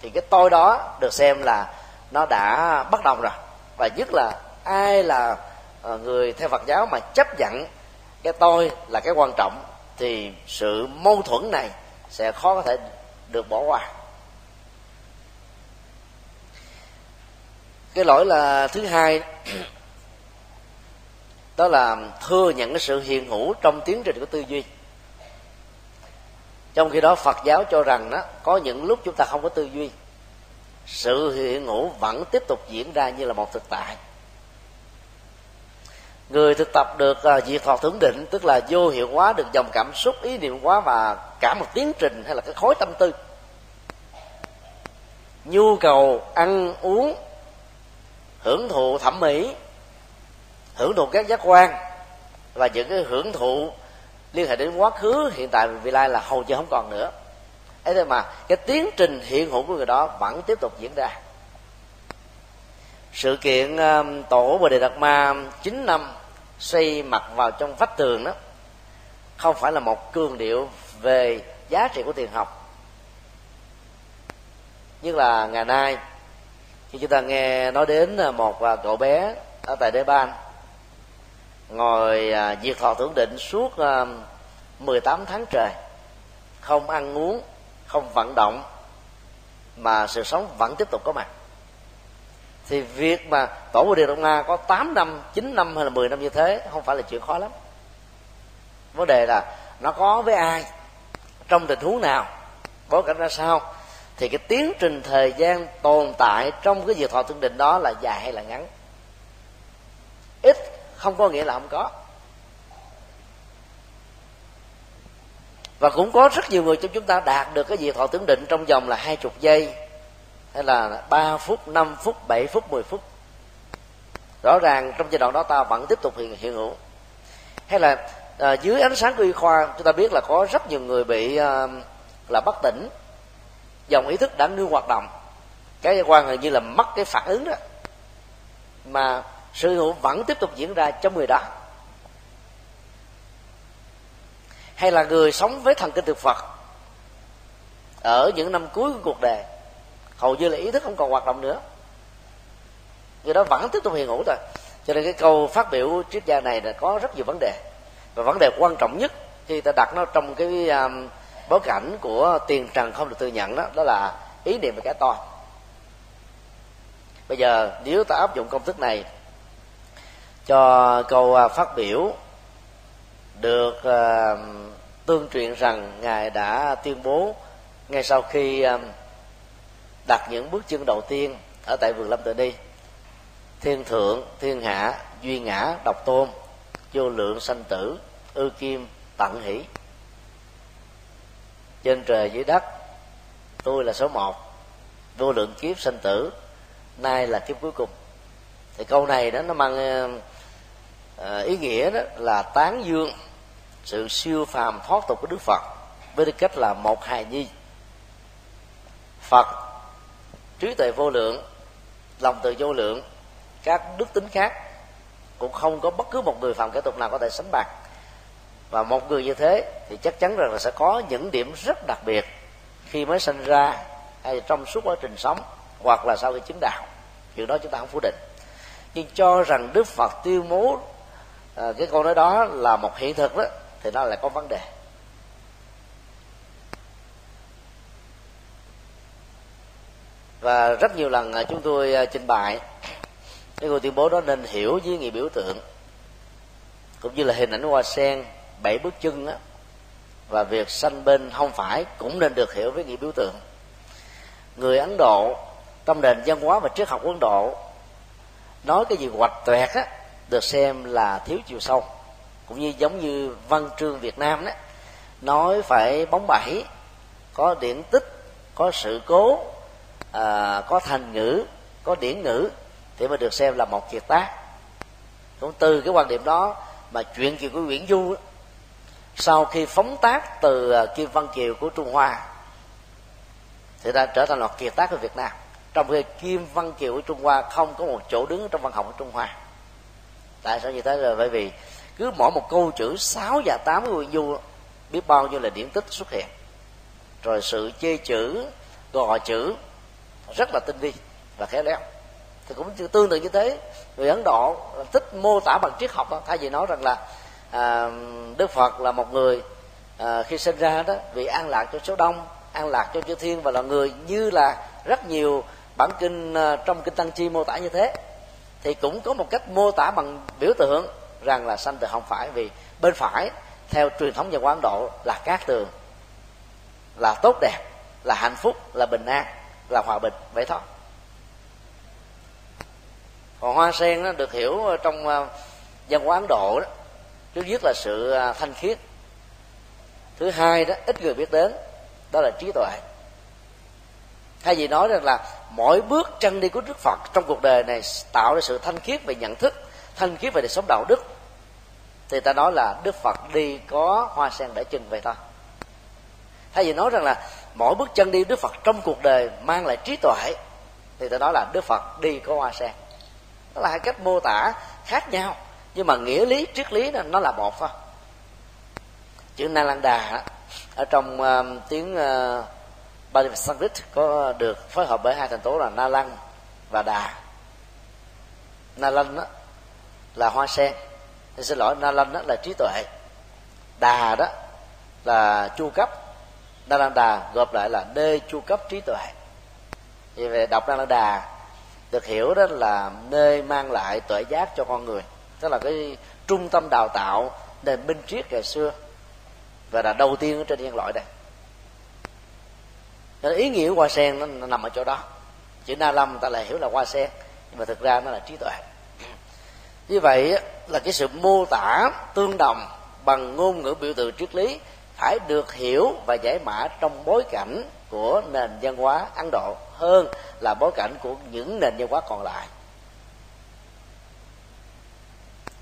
S1: thì cái tôi đó được xem là nó đã bất đồng rồi. Và nhất là ai là ờ, người theo Phật giáo mà chấp nhận cái tôi là cái quan trọng, thì sự mâu thuẫn này sẽ khó có thể được bỏ qua. Cái lỗi là thứ hai đó là thừa nhận cái sự hiện hữu trong tiến trình của tư duy. Trong khi đó phật giáo cho rằng đó có những lúc chúng ta không có tư duy sự hiện hữu vẫn tiếp tục diễn ra như là một thực tại. Người thực tập được à, uh, diệt thọ tưởng định tức là vô hiệu hóa được dòng cảm xúc ý niệm hóa và cả một tiến trình hay là cái khối tâm tư. Nhu cầu ăn uống hưởng thụ thẩm mỹ hưởng thụ các giác quan và những cái hưởng thụ liên hệ đến quá khứ, hiện tại và vị lai là hầu như không còn nữa. Ấy thế mà cái tiến trình hiện hữu của người đó vẫn tiếp tục diễn ra. Sự kiện um, tổ bồ đề đạt ma 9 năm xây mặt vào trong vách tường đó, không phải là một cương điệu về giá trị của tiền học. Như là ngày nay, khi chúng ta nghe nói đến à, một à, cậu bé ở tại Đế Ban ngồi à, diệt thọ tưởng định suốt à, 18 tháng trời. Không ăn uống không vận động mà sự sống vẫn tiếp tục có mặt. Thì việc mà tổ của Địa đông nga có 8 năm 9 năm hay là 10 năm như thế không phải là chuyện khó lắm. Vấn đề là nó có với ai trong tình huống nào bối cảnh ra sao thì cái tiến trình thời gian tồn tại trong cái việc thọ tương định đó là dài hay là ngắn. Ít không có nghĩa là không có. Và cũng có rất nhiều người trong chúng ta đạt được cái việc thọ tưởng định trong vòng là hai chục giây hay là ba phút năm phút bảy phút mười phút. Rõ ràng trong giai đoạn đó ta vẫn tiếp tục hiện, hiện hữu. Hay là à, dưới ánh sáng của y khoa chúng ta biết là có rất nhiều người bị à, là bất tỉnh. Dòng ý thức đã ngưng hoạt động. Cái quan gần như là mất cái phản ứng đó. Mà sự hữu vẫn tiếp tục diễn ra trong người đó. Hay là người sống với thần kinh thực phật ở những năm cuối của cuộc đời hầu như là ý thức không còn hoạt động nữa. Người đó vẫn tiếp tục hiện hữu thôi. Cho nên cái câu phát biểu triết gia này là có rất nhiều vấn đề. Và vấn đề quan trọng nhất khi ta đặt nó trong cái um, bối cảnh của tiền trần không được thừa nhận đó đó là ý niệm về cái to. Bây giờ nếu ta áp dụng công thức này cho câu à, phát biểu được uh, tương truyền rằng ngài đã tuyên bố ngay sau khi uh, đặt những bước chân đầu tiên ở tại vườn lâm tự đi thiên thượng thiên hạ duy ngã độc tôn vô lượng sanh tử ư kim tận hỷ. Trên trời dưới đất tôi là số một vô lượng kiếp sanh tử nay là kiếp cuối cùng. Thì câu này đó nó mang Ờ, ý nghĩa đó là tán dương sự siêu phàm thoát tục của đức phật, với tư cách là một hài nhi. Phật, trí tuệ vô lượng, lòng từ vô lượng, các đức tính khác, cũng không có bất cứ một người phạm kẻ tục nào có thể sánh bằng và một người như thế thì chắc chắn rằng là sẽ có những điểm rất đặc biệt khi mới sinh ra hay trong suốt quá trình sống, hoặc là sau khi chứng đạo. Chuyện đó chúng ta không phủ định. Nhưng cho rằng đức phật tuyên bố à, cái câu nói đó là một hiện thực đó thì nó lại có vấn đề. Và rất nhiều lần à, chúng tôi à, trình bày cái câu tuyên bố đó nên hiểu với nghĩa biểu tượng cũng như là hình ảnh hoa sen bảy bước chân đó, và việc sanh bên không phải cũng nên được hiểu với nghĩa biểu tượng. Người ấn độ trong nền văn hóa và triết học ấn độ nói cái gì hoạch toẹt á được xem là thiếu chiều sâu. Cũng như giống như văn chương việt nam đó nói phải bóng bẩy có điển tích có sự cố à, có thành ngữ có điển ngữ thì mới được xem là một kiệt tác. Cũng từ cái quan điểm đó mà chuyện kiều của nguyễn du sau khi phóng tác từ à, kim văn kiều của trung hoa thì đã trở thành một kiệt tác của việt nam. Trong khi kim văn kiều của trung hoa không có một chỗ đứng trong văn học của trung hoa tại sao như thế? Là bởi vì cứ mỗi một câu chữ sáu và tám của du biết bao nhiêu là điển tích xuất hiện. Rồi sự chê chữ gò chữ rất là tinh vi và khéo léo. Thì cũng tương tự như thế. Người ấn độ thích mô tả bằng triết học đó thay vì nói rằng là à, đức phật là một người à, khi sinh ra đó vì an lạc cho số đông an lạc cho chư thiên và là người như là rất nhiều bản kinh à, trong kinh tăng chi mô tả như thế thì cũng có một cách mô tả bằng biểu tượng rằng là sanh từ không phải, vì bên phải, theo truyền thống văn hóa ấn độ là cát tường, là tốt đẹp, là hạnh phúc, là bình an, là hòa bình. Vậy thôi. Còn hoa sen nó được hiểu trong ờ, dân văn hóa ấn độ đó thứ nhất là sự ờ, thanh khiết. Thứ hai đó, ít người biết đến, đó là trí tuệ. Thay vì nói rằng là mỗi bước chân đi của đức phật trong cuộc đời này tạo ra sự thanh khiết về nhận thức thanh khiết về đời sống đạo đức. Thì ta nói là đức phật đi có hoa sen để chân vậy thôi. Thay vì nói rằng là mỗi bước chân đi đức phật trong cuộc đời mang lại trí tuệ thì ta nói là đức phật đi có hoa sen. Đó là hai cách mô tả khác nhau nhưng mà nghĩa lý triết lý nó là một thôi. Chữ Nalanda ở trong uh, tiếng uh, Bali và Sanskrit có được phối hợp bởi hai thành tố là Na Lăng và Đà. Na Lăng đó là hoa sen. Thì xin lỗi, Na Lăng đó là trí tuệ. Đà đó là chu cấp. Na Lăng Đà gộp lại là nơi chu cấp trí tuệ. Vì về đọc Na Lăng Đà được hiểu đó là nơi mang lại tuệ giác cho con người. Tức là cái trung tâm đào tạo, nền minh triết ngày xưa và là đầu tiên ở trên nhân loại đây nên ý nghĩa của hoa sen nó, nó nằm ở chỗ đó. Chữ na lâm ta lại hiểu là hoa sen nhưng mà thực ra nó là trí tuệ. Như vậy là cái sự mô tả tương đồng bằng ngôn ngữ biểu tượng triết lý phải được hiểu và giải mã trong bối cảnh của nền văn hóa ấn độ hơn là bối cảnh của những nền văn hóa còn lại.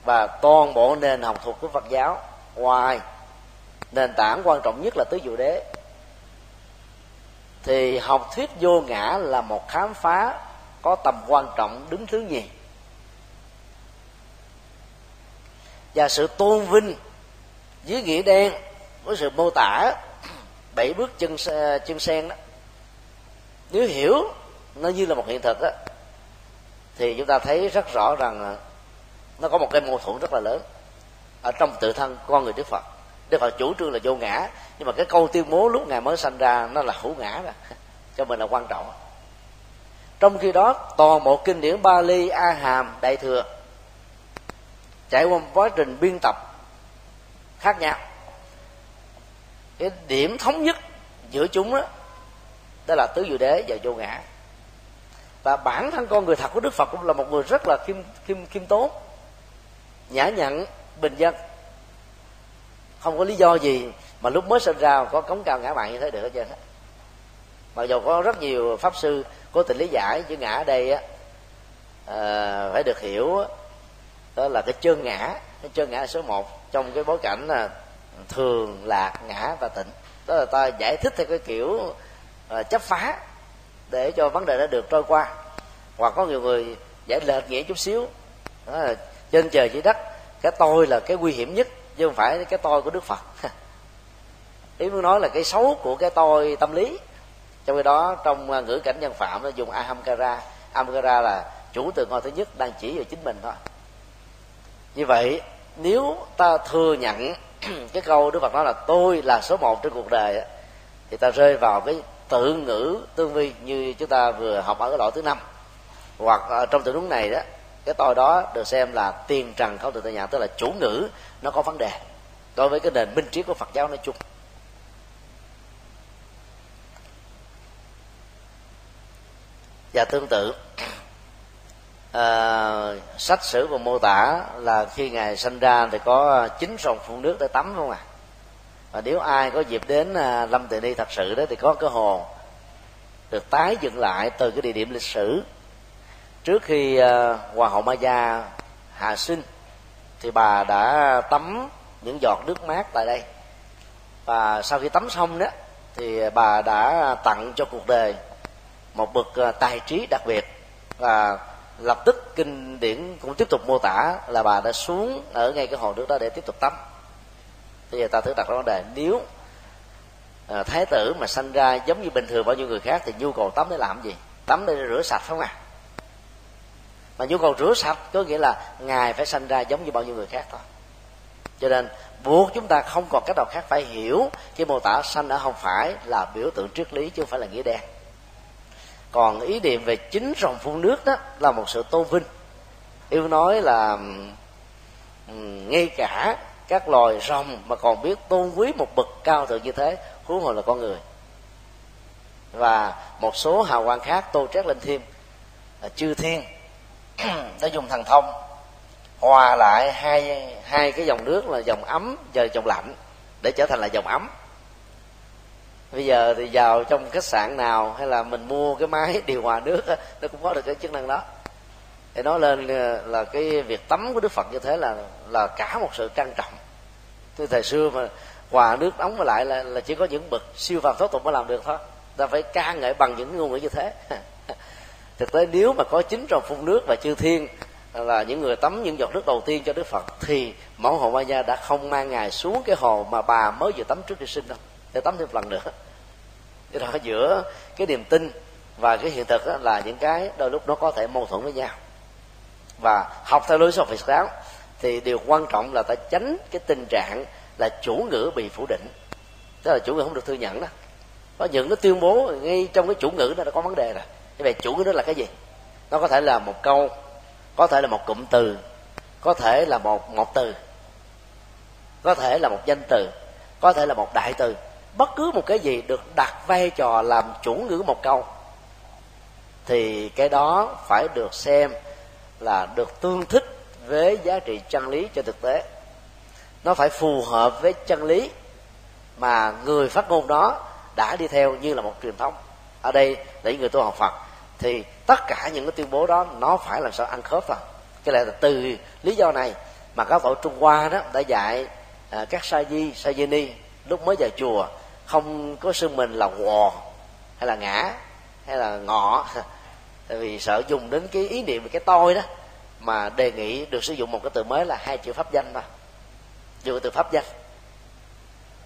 S1: Và toàn bộ nền học thuật của phật giáo ngoài nền tảng quan trọng nhất là tứ diệu đế thì học thuyết vô ngã là một khám phá có tầm quan trọng đứng thứ nhì. Và sự tôn vinh dưới nghĩa đen với sự mô tả bảy bước chân chân sen đó. Nếu hiểu nó như là một hiện thực đó thì chúng ta thấy rất rõ rằng nó có một cái mâu thuẫn rất là lớn ở trong tự thân con người đức phật đức phật chủ trương là vô ngã. Nhưng mà cái câu tuyên bố lúc ngài mới sanh ra nó là hữu ngã rồi cho mình là quan trọng. Trong khi đó toàn bộ kinh điển Bali A Hàm Đại thừa trải qua một quá trình biên tập khác nhau. Cái điểm thống nhất giữa chúng đó, đó là tứ diệu đế và vô ngã. Và bản thân con người thật của đức phật cũng là một người rất là khiêm khiêm khiêm tốn nhã nhặn bình dân không có lý do gì mà lúc mới sinh ra có cống cao ngã mạng như thế được hết trơn á. Mặc dù có rất nhiều pháp sư cố tình lý giải chữ ngã ở đây á à, phải được hiểu đó là cái chân ngã cái chân ngã số một trong cái bối cảnh là thường lạc ngã và tịnh. Đó là ta giải thích theo cái kiểu à, chấp phá để cho vấn đề nó được trôi qua. Hoặc có nhiều người giải lệch nghĩa chút xíu. Đó là trên trời dưới đất cái tôi là cái nguy hiểm nhất chứ không phải cái tôi của đức phật. Ý muốn nói là cái xấu của cái tôi tâm lý. Trong khi đó, trong à, ngữ cảnh nhân phạm nó dùng ahamkara. Ahamkara là chủ từ ngôi thứ nhất đang chỉ về chính mình thôi. Như vậy, nếu ta thừa nhận cái câu đức phật nói là tôi là số một trên cuộc đời thì ta rơi vào cái tự ngữ tương vi như chúng ta vừa học ở cái loại thứ năm. Hoặc à, trong tình huống này đó cái tôi đó được xem là tiền trần không tự tự nhận tức là chủ ngữ nó có vấn đề. Đối với cái nền minh triết của phật giáo nói chung. Và tương tự à, sách sử và mô tả là khi ngài sinh ra thì có chín sông phun nước để tắm không à và nếu ai có dịp đến à, lâm Tự ni thật sự đó thì có cái hồ được tái dựng lại từ cái địa điểm lịch sử trước khi ờ, hoàng hậu ma gia hạ sinh, thì bà đã tắm những giọt nước mát tại đây. Và sau khi tắm xong đó, thì bà đã tặng cho cuộc đời một bậc ờ, tài trí đặc biệt. Và lập tức kinh điển cũng tiếp tục mô tả là bà đã xuống ở ngay cái hồ nước đó để tiếp tục tắm. Bây giờ ta thử đặt ra vấn đề, nếu ờ, thái tử mà sanh ra giống như bình thường bao nhiêu người khác thì nhu cầu tắm để làm gì? Tắm để rửa sạch không à mà nhu cầu rửa sạch có nghĩa là ngài phải sanh ra giống như bao nhiêu người khác thôi. Cho nên, buộc chúng ta không còn cách nào khác phải hiểu cái mô tả sanh ở không phải là biểu tượng triết lý chứ không phải là nghĩa đen. Còn ý niệm về chính rồng phun nước đó là một sự tôn vinh. Yêu nói là ngay cả các loài rồng mà còn biết tôn quý một bậc cao thượng như thế, huống hồ là con người. Và một số hào quang khác tô trét lên thêm là chư thiên để dùng thần thông. Hòa lại hai hai cái dòng nước là dòng ấm và dòng lạnh để trở thành là dòng ấm. Bây giờ thì vào trong khách sạn nào hay là mình mua cái máy điều hòa nước nó cũng có được cái chức năng đó. Để nói lên ờ, là cái việc tắm của đức phật như thế là là cả một sự trang trọng. Từ thời xưa mà hòa nước nóng mà lại là, là chỉ có những bậc siêu phàm thoát tục mới làm được thôi. Ta phải ca ngợi bằng những ngôn ngữ như thế. thực tế nếu mà có chính trong phun nước và chư thiên là những người tắm những giọt nước đầu tiên cho đức phật, thì mẫu hồ ma gia đã không mang ngài xuống cái hồ mà bà mới vừa tắm trước khi sinh đâu, để tắm thêm lần nữa. Cái đó giữa cái niềm tin và cái hiện thực là những cái đôi lúc nó có thể mâu thuẫn với nhau. Và học theo lối Phật giáo, thì điều quan trọng là ta tránh cái tình trạng là chủ ngữ bị phủ định. Tức là chủ ngữ không được thừa nhận đó. Có những nó tuyên bố ngay trong cái chủ ngữ đó đã có vấn đề rồi như vậy chủ ngữ đó là cái gì? Nó có thể là một câu, có thể là một cụm từ, có thể là một một từ, có thể là một danh từ, có thể là một đại từ. Bất cứ một cái gì được đặt vai trò làm chủ ngữ một câu, thì cái đó phải được xem là được tương thích với giá trị chân lý cho thực tế. Nó phải phù hợp với chân lý mà người phát ngôn đó đã đi theo như là một truyền thống. Ở đây những người tu học phật thì tất cả những cái tuyên bố đó nó phải làm sao ăn khớp vào. Cái là từ lý do này mà các tổ trung hoa đó đã dạy à, các sa di sa di ni lúc mới vào chùa không có xưng mình là quò hay là ngã hay là ngọ. Tại vì sợ dùng đến cái ý niệm về cái tôi đó mà đề nghị được sử dụng một cái từ mới là hai chữ pháp danh thôi dùng từ pháp danh.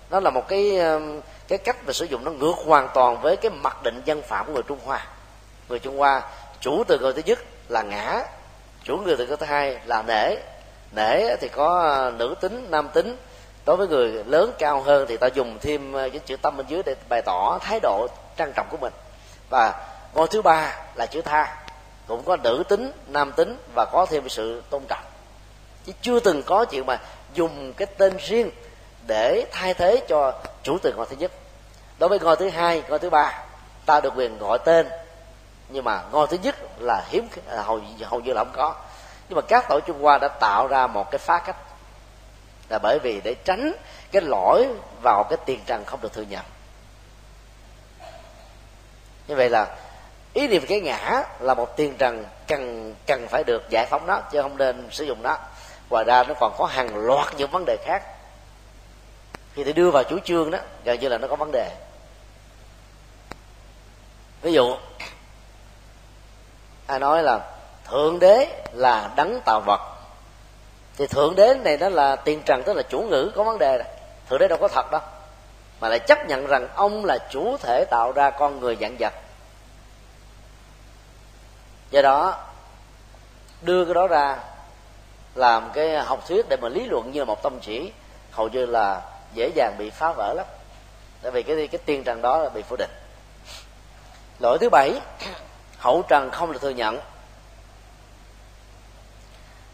S1: Nó là một cái um, cái cách mà sử dụng nó ngược hoàn toàn với cái mặc định dân phạm của người trung hoa người trung hoa, chủ từ người thứ nhất là ngã, chủ người từ thứ hai là nể. Nể thì có ờ, nữ tính, nam tính. Đối với người lớn cao hơn thì ta dùng thêm ờ, cái chữ tâm bên dưới để bày tỏ thái độ trang trọng của mình. Và ngôi thứ ba là chữ tha. Cũng có nữ tính, nam tính và có thêm sự tôn trọng. Chứ chưa từng có chuyện mà dùng cái tên riêng để thay thế cho chủ từ ngôi thứ nhất. Đối với ngôi thứ hai, ngôi thứ ba, ta được quyền gọi tên nhưng mà ngôi thứ nhất là hiếm à, hầu hầu như là không có. Nhưng mà các tổ trung hoa đã tạo ra một cái phá cách. Là bởi vì để tránh cái lỗi vào cái tiền trần không được thừa nhận. Như vậy là ý niệm cái ngã là một tiền trần cần cần phải được giải phóng đó chứ không nên sử dụng đó ngoài ra nó còn có hàng loạt những vấn đề khác. Khi thì đưa vào chủ trương đó, gần như là nó có vấn đề. Ví dụ ai nói là, thượng đế là đấng tạo vật. Thì thượng đế này nó là tiền trần, tức là chủ ngữ có vấn đề này. thượng đế đâu có thật đâu. Mà lại chấp nhận rằng ông là chủ thể tạo ra con người dạng vật. Do đó, đưa cái đó ra làm cái học thuyết để mà lý luận như là một tâm chỉ, hầu như là dễ dàng bị phá vỡ lắm. Tại vì cái cái tiên trần đó là bị phủ định. Lỗi thứ bảy hậu trần không được thừa nhận.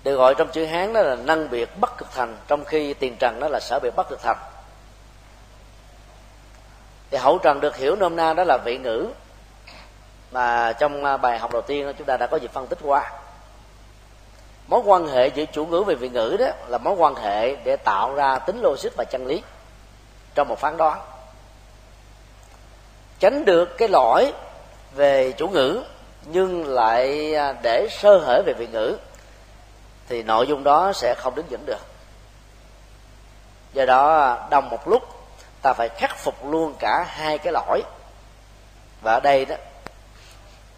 S1: Được gọi trong chữ hán đó là năng biệt bất cực thành, trong khi tiền trần đó là sở biệt bất cực thành. Thì hậu trần được hiểu nôm na đó là vị ngữ mà trong à, bài học đầu tiên chúng ta đã có dịp phân tích qua. Mối quan hệ giữa chủ ngữ và vị ngữ đó là mối quan hệ để tạo ra tính logic và chân lý trong một phán đoán. Tránh được cái lỗi về chủ ngữ nhưng lại à, để sơ hở về vị ngữ thì nội dung đó sẽ không đứng vững được. Do đó à, đồng một lúc ta phải khắc phục luôn cả hai cái lỗi. Và ở đây đó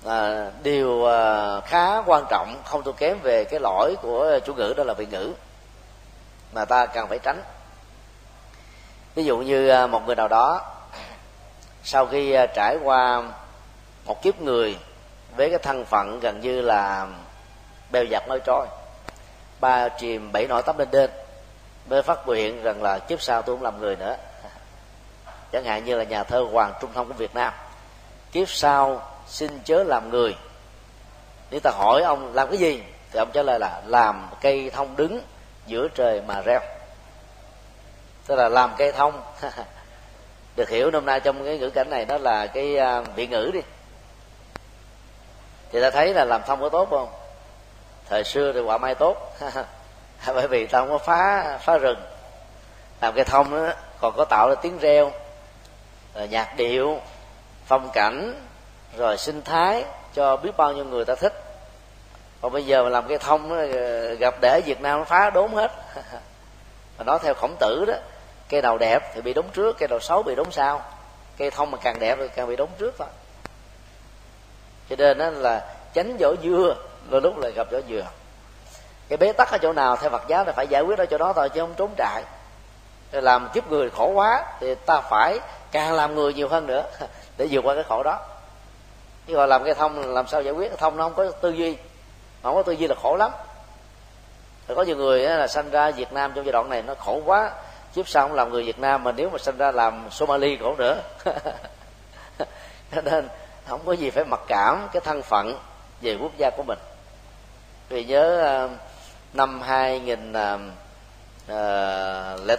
S1: à, điều à, khá quan trọng không thua kém về cái lỗi của chủ ngữ đó là vị ngữ mà ta cần phải tránh. Ví dụ như à, một người nào đó sau khi à, trải qua một kiếp người với cái thân phận gần như là bèo dạt mây trôi. Ba chìm bảy nổi tắm lên đên mới phát nguyện rằng là kiếp sau tôi không làm người nữa. Chẳng hạn như là nhà thơ hoàng trung thông của việt nam. Kiếp sau xin chớ làm người. Nếu ta hỏi ông làm cái gì? Thì ông trả lời là làm cây thông đứng giữa trời mà reo. Tức là làm cây thông. Được hiểu hôm nay trong cái ngữ cảnh này đó là cái à, vị ngữ đi thì ta thấy là làm thông có tốt không? Thời xưa thì quả mai tốt. Bởi vì ta không có phá phá rừng. Làm cây thông đó còn có tạo ra tiếng reo rồi nhạc điệu phong cảnh rồi sinh thái cho biết bao nhiêu người ta thích. Còn bây giờ mà làm cây thông đó, gặp để việt nam nó phá đốn hết. Mà nói theo khổng tử đó cây nào đẹp thì bị đốn trước cây nào xấu bị đốn sau. Cây thông mà càng đẹp thì càng bị đốn trước thôi cho nên đó là tránh vỏ dưa, đôi lúc là gặp vỏ dừa. Cái bế tắc ở chỗ nào theo phật giáo là phải giải quyết ở chỗ đó thôi, chứ không trốn trại. Làm giúp người khổ quá thì ta phải càng làm người nhiều hơn nữa để vượt qua cái khổ đó. Chứ gọi làm cái thông, làm sao giải quyết? Cái thông nó không có tư duy. Không có tư duy là khổ lắm. Rồi có nhiều người là sanh ra Việt Nam trong giai đoạn này, nó khổ quá. Kiếp sau không làm người Việt Nam mà nếu mà sinh ra làm Somali khổ nữa. Cho nên không có gì phải mặc cảm cái thân phận về quốc gia của mình. Vì nhớ ờ, năm 2008 ờ,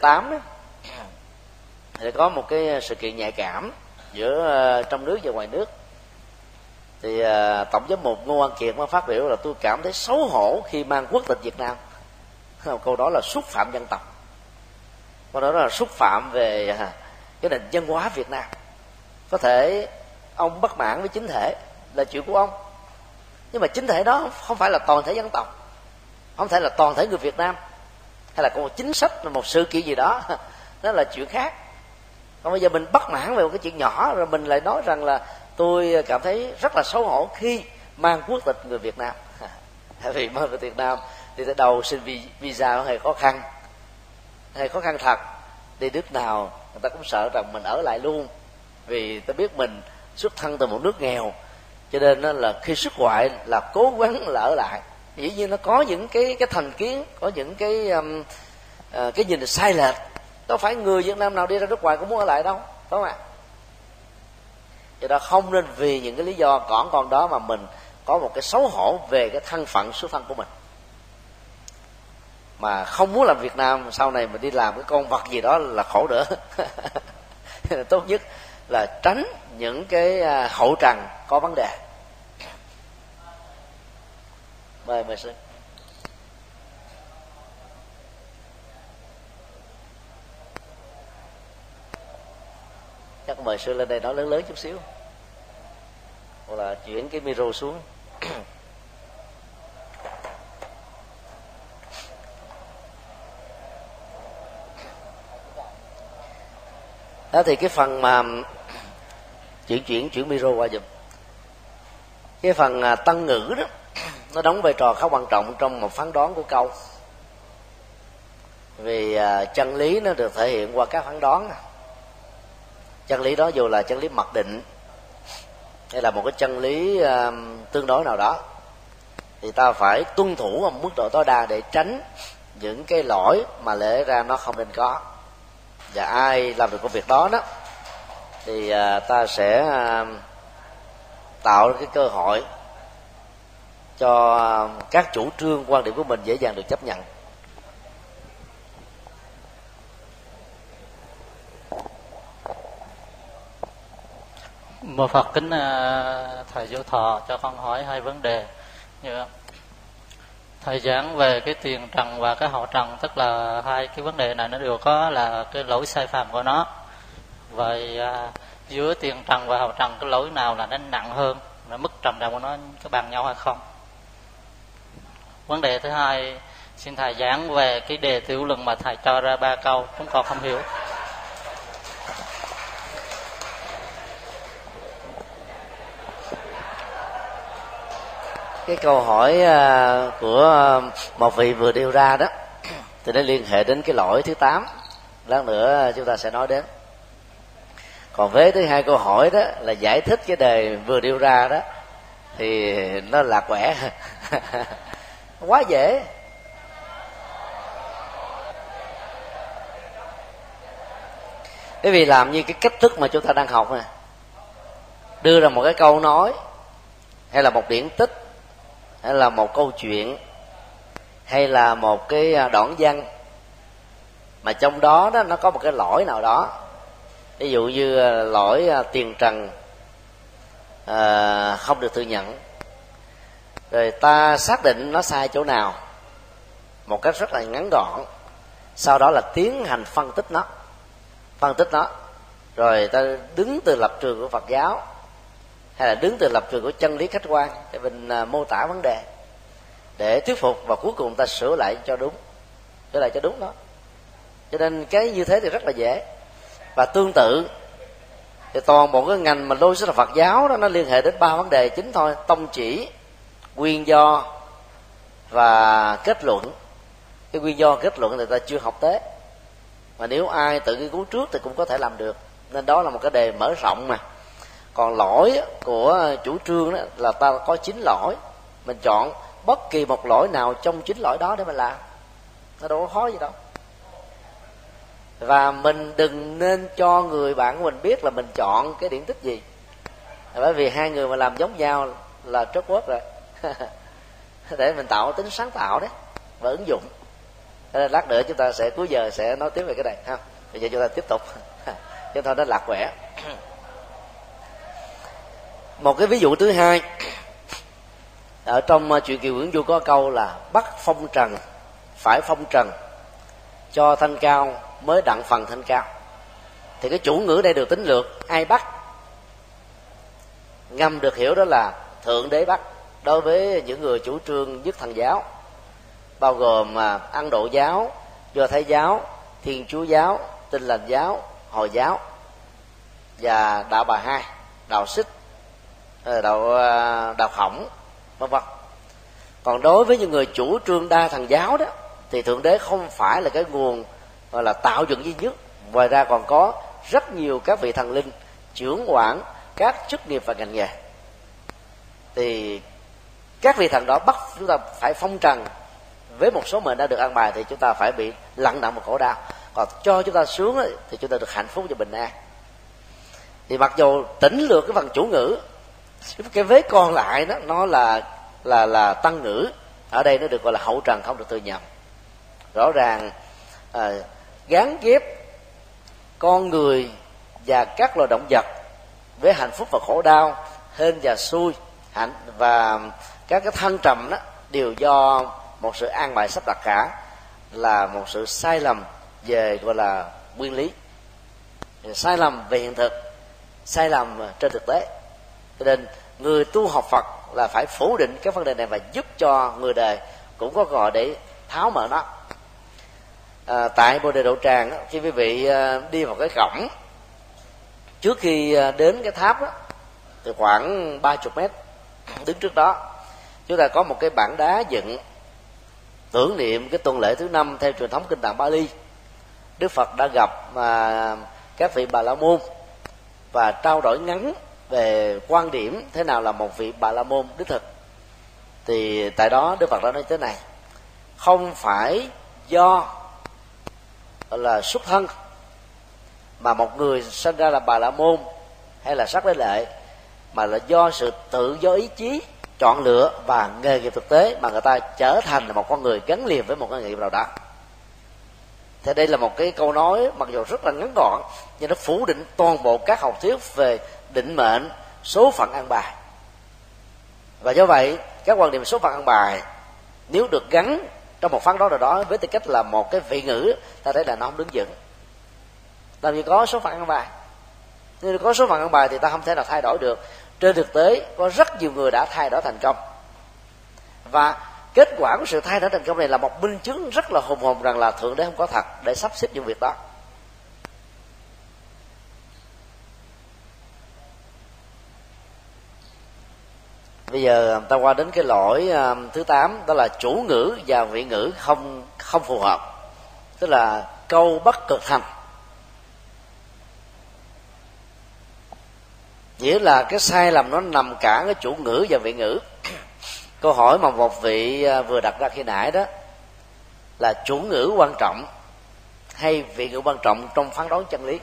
S1: ờ, đó, thì có một cái sự kiện nhạy cảm giữa trong nước và ngoài nước. Thì tổng giám mục ngô văn kiệt mới phát biểu là tôi cảm thấy xấu hổ khi mang quốc tịch việt nam. Câu đó là xúc phạm dân tộc. Câu đó là xúc phạm về cái nền văn hóa việt nam. Có thể ông bất mãn với chính thể là chuyện của ông. Nhưng mà chính thể đó không phải là toàn thể dân tộc, không thể là toàn thể người việt nam, hay là có một chính sách, là một sự kiện gì đó đó là chuyện khác. Còn bây giờ mình bất mãn về một cái chuyện nhỏ, rồi mình lại nói rằng là tôi cảm thấy rất là xấu hổ khi mang quốc tịch người việt nam. Tại vì mang người việt nam thì tới đầu xin visa nó hơi khó khăn hay khó khăn thật. Đi nước nào người ta cũng sợ rằng mình ở lại luôn, vì ta biết mình xuất thân từ một nước nghèo. Cho nên là khi xuất ngoại là cố gắng là ở lại. Dĩ nhiên nó có những cái cái thành kiến có những cái um, uh, cái nhìn sai lệch. Đâu phải người việt nam nào đi ra nước ngoài cũng muốn ở lại đâu phải không ạ? Do đó không nên vì những cái lý do còn còn đó mà mình có một cái xấu hổ về cái thân phận xuất thân của mình. Mà không muốn làm Việt Nam sau này mình đi làm cái con vật gì đó là khổ nữa tốt nhất là tránh những cái à, hậu trần có vấn đề. Mời mời sư. Chắc mời sư lên đây nói lớn lớn chút xíu. Hoặc là chuyển cái micro xuống. Đó thì cái phần mà chuyển chuyển chuyển micro qua giùm. Cái phần à, tăng ngữ đó, nó đóng vai trò khá quan trọng trong một phán đoán của câu. Vì à, chân lý nó được thể hiện qua các phán đoán. Chân lý đó dù là chân lý mặc định, hay là một cái chân lý à, tương đối nào đó, thì ta phải tuân thủ ở mức độ tối đa để tránh những cái lỗi mà lẽ ra nó không nên có. Và ai làm được công việc đó đó thì à, ta sẽ à, tạo cái cơ hội cho à, các chủ trương, quan điểm của mình dễ dàng được chấp nhận.
S2: Mô phật kính thầy vô thọ cho con hỏi hai vấn đề. Như thầy giảng về cái tiền trần và cái hậu trần, tức là hai cái vấn đề này nó đều có là cái lỗi sai phạm của nó vậy à, giữa tiền trần và hậu trần cái lỗi nào là nó nặng hơn là mức trầm trọng của nó có bằng nhau hay không? Vấn đề thứ hai xin thầy giảng về cái đề tiểu luận mà thầy cho ra ba câu chúng con không hiểu.
S1: Cái câu hỏi à, của một vị vừa đưa ra đó thì nó liên hệ đến cái lỗi thứ tám. Lát nữa à, chúng ta sẽ nói đến còn vế thứ hai câu hỏi đó là giải thích cái đề vừa đưa ra đó, thì nó là quẻ. Quá dễ. Bởi vì làm như cái cách thức mà chúng ta đang học nè. Đưa ra một cái câu nói, hay là một điển tích, hay là một câu chuyện, hay là một cái à, đoạn văn, mà trong đó đó nó có một cái lỗi nào đó ví dụ như à, lỗi à, tiền trần à, không được thừa nhận. Rồi ta xác định nó sai chỗ nào một cách rất là ngắn gọn sau đó là tiến hành phân tích nó phân tích nó. Rồi ta đứng từ lập trường của phật giáo hay là đứng từ lập trường của chân lý khách quan để mình à, mô tả vấn đề để thuyết phục và cuối cùng ta sửa lại cho đúng sửa lại cho đúng đó. Cho nên cái như thế thì rất là dễ và tương tự, thì toàn bộ cái ngành mà logic là Phật giáo đó, nó liên hệ đến ba vấn đề chính thôi. Tông chỉ, nguyên do, và kết luận. Cái nguyên do kết luận người ta chưa học tới. Mà nếu ai tự nghiên cứu trước thì cũng có thể làm được. Nên đó là một cái đề mở rộng mà. Còn lỗi của chủ trương đó là ta có chín lỗi. Mình chọn bất kỳ một lỗi nào trong chín lỗi đó để mình làm. Nó đâu có khó gì đâu và mình đừng nên cho người bạn của mình biết là mình chọn cái điển tích gì. Bởi vì hai người mà làm giống nhau là trót quất rồi. Để mình tạo tính sáng tạo đấy, và ứng dụng. Nên lát nữa chúng ta sẽ, cuối giờ sẽ nói tiếp về cái này, ha. Bây giờ chúng ta tiếp tục. Cho thôi nó lạc quẻ. Một cái ví dụ thứ hai. Ở trong à, chuyện kiều nguyễn du có câu là bắt phong trần, phải phong trần, cho thanh cao mới đặng phần thanh cao. Thì cái chủ ngữ đây được tính lược, ai bắt? Ngâm được hiểu đó là thượng đế bắt. Đối với những người chủ trương nhất thần giáo, bao gồm mà ăn độ giáo, do thái giáo, thiên chúa giáo, tinh lành giáo, hồi giáo và đạo bà hai, đạo xích à, đạo à, đạo khổng, vân vân. Còn đối với những người chủ trương đa thần giáo đó, thì thượng đế không phải là cái nguồn gọi là tạo dựng duy nhất. Ngoài ra còn có rất nhiều các vị thần linh trưởng quản các chức nghiệp và ngành nghề. Thì các vị thần đó bắt chúng ta phải phong trần với một số mệnh đã được ăn bài thì chúng ta phải bị lặng nặng một khổ đau. Còn cho chúng ta xuống thì chúng ta được hạnh phúc và bình an. Thì mặc dù tỉnh lược cái phần chủ ngữ cái vế còn lại đó nó là là là tăng ngữ. Ở đây nó được gọi là hậu trần không được từ nhầm rõ ràng à, gắn ghép con người và các loài động vật với hạnh phúc và khổ đau, hên và xui, hạnh và các cái thăng trầm đó đều do một sự an bài sắp đặt cả, là một sự sai lầm về, gọi là, nguyên lý. Sai lầm về hiện thực, sai lầm trên thực tế. Cho nên người tu học phật là phải phủ định các vấn đề này và giúp cho người đời cũng có gọi để tháo mở nó à, tại bồ đề đậu tràng khi quý vị à, đi vào cái cổng trước khi à, đến cái tháp đó, thì khoảng ba chục mét đứng trước đó chúng ta có một cái bảng đá dựng tưởng niệm cái tuần lễ thứ năm theo truyền thống kinh tạng Bali Đức Phật đã gặp mà các vị bà la môn và trao đổi ngắn về quan điểm thế nào là một vị bà la môn đích thực. Thì tại đó Đức Phật đã nói thế này không phải do là xuất thân. Mà một người sinh ra là bà la môn hay là sắc đế lệ mà là do sự tự do ý chí chọn lựa và nghề nghiệp thực tế mà người ta trở thành là một con người gắn liền với một nghề nghiệp nào đó. Thì đây là một cái câu nói mặc dù rất là ngắn gọn, nhưng nó phủ định toàn bộ các học thuyết về định mệnh, số phận ăn bài. Và do vậy, các quan điểm số phận ăn bài nếu được gắn trong một phán đoán nào đó, với tư cách là một cái vị ngữ, ta thấy là nó không đứng vững. Làm gì có số phận ăn bài. Nếu có số phận ăn bài thì ta không thể nào thay đổi được. Trên thực tế, có rất nhiều người đã thay đổi thành công. Và kết quả của sự thay đổi thành công này là một minh chứng rất là hùng hồn rằng là thượng đế không có thật để sắp xếp những việc đó. Bây giờ à, ta qua đến cái lỗi à, thứ tám, đó là chủ ngữ và vị ngữ không không phù hợp. Tức là câu bất cực thành nghĩa là cái sai lầm nó nằm cả cái chủ ngữ và vị ngữ. Câu hỏi mà một vị à, vừa đặt ra khi nãy đó, là chủ ngữ quan trọng hay vị ngữ quan trọng trong phán đoán chân lý?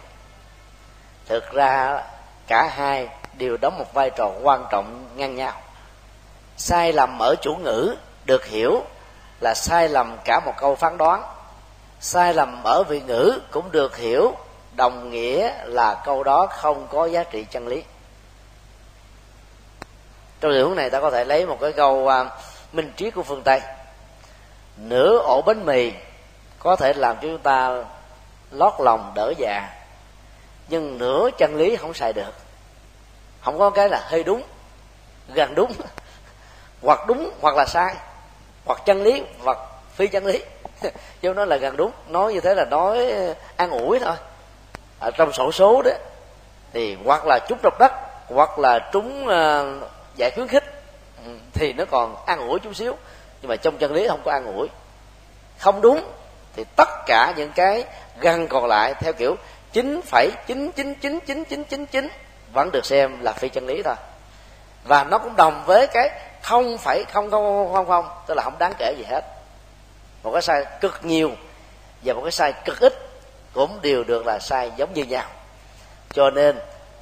S1: Thực ra, cả hai đều đóng một vai trò quan trọng ngang nhau sai lầm ở chủ ngữ được hiểu là sai lầm cả một câu phán đoán. Sai lầm ở vị ngữ cũng được hiểu đồng nghĩa là câu đó không có giá trị chân lý. Trong tình huống này ta có thể lấy một cái câu uh, minh triết của phương tây. Nửa ổ bánh mì có thể làm cho chúng ta lót lòng đỡ dạ nhưng nửa chân lý không xài được. Không có cái là hơi đúng gần đúng hoặc đúng hoặc là sai. Hoặc chân lý hoặc phi chân lý. Chứ nó là gần đúng. Nói như thế là nói ờ, an ủi thôi. Ở trong sổ số đó thì hoặc là trúng độc đất hoặc là trúng uh, giải khuyến khích ừ, thì nó còn an ủi chút xíu. Nhưng mà trong chân lý không có an ủi. Không đúng thì tất cả những cái gần còn lại theo kiểu chín phẩy chín chín chín chín chín chín chín vẫn được xem là phi chân lý thôi. Và nó cũng đồng với cái không phải, không không không không tức là không đáng kể gì hết. Một cái sai cực nhiều và một cái sai cực ít cũng đều được là sai giống như nhau. Cho nên,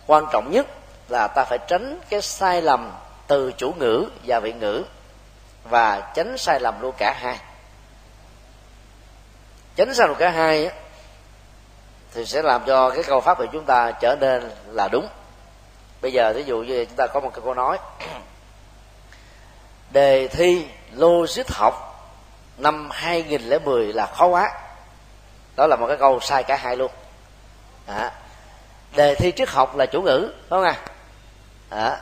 S1: quan trọng nhất là ta phải tránh cái sai lầm từ chủ ngữ và vị ngữ và tránh sai lầm luôn cả hai. Tránh sai lầm cả hai thì sẽ làm cho cái câu pháp của chúng ta trở nên là đúng. Bây giờ ví dụ như chúng ta có một câu nói đề thi logic học năm 2010 là khó quá. Đó là một cái câu sai cả hai luôn. À, đề thi triết học là chủ ngữ đúng không à, à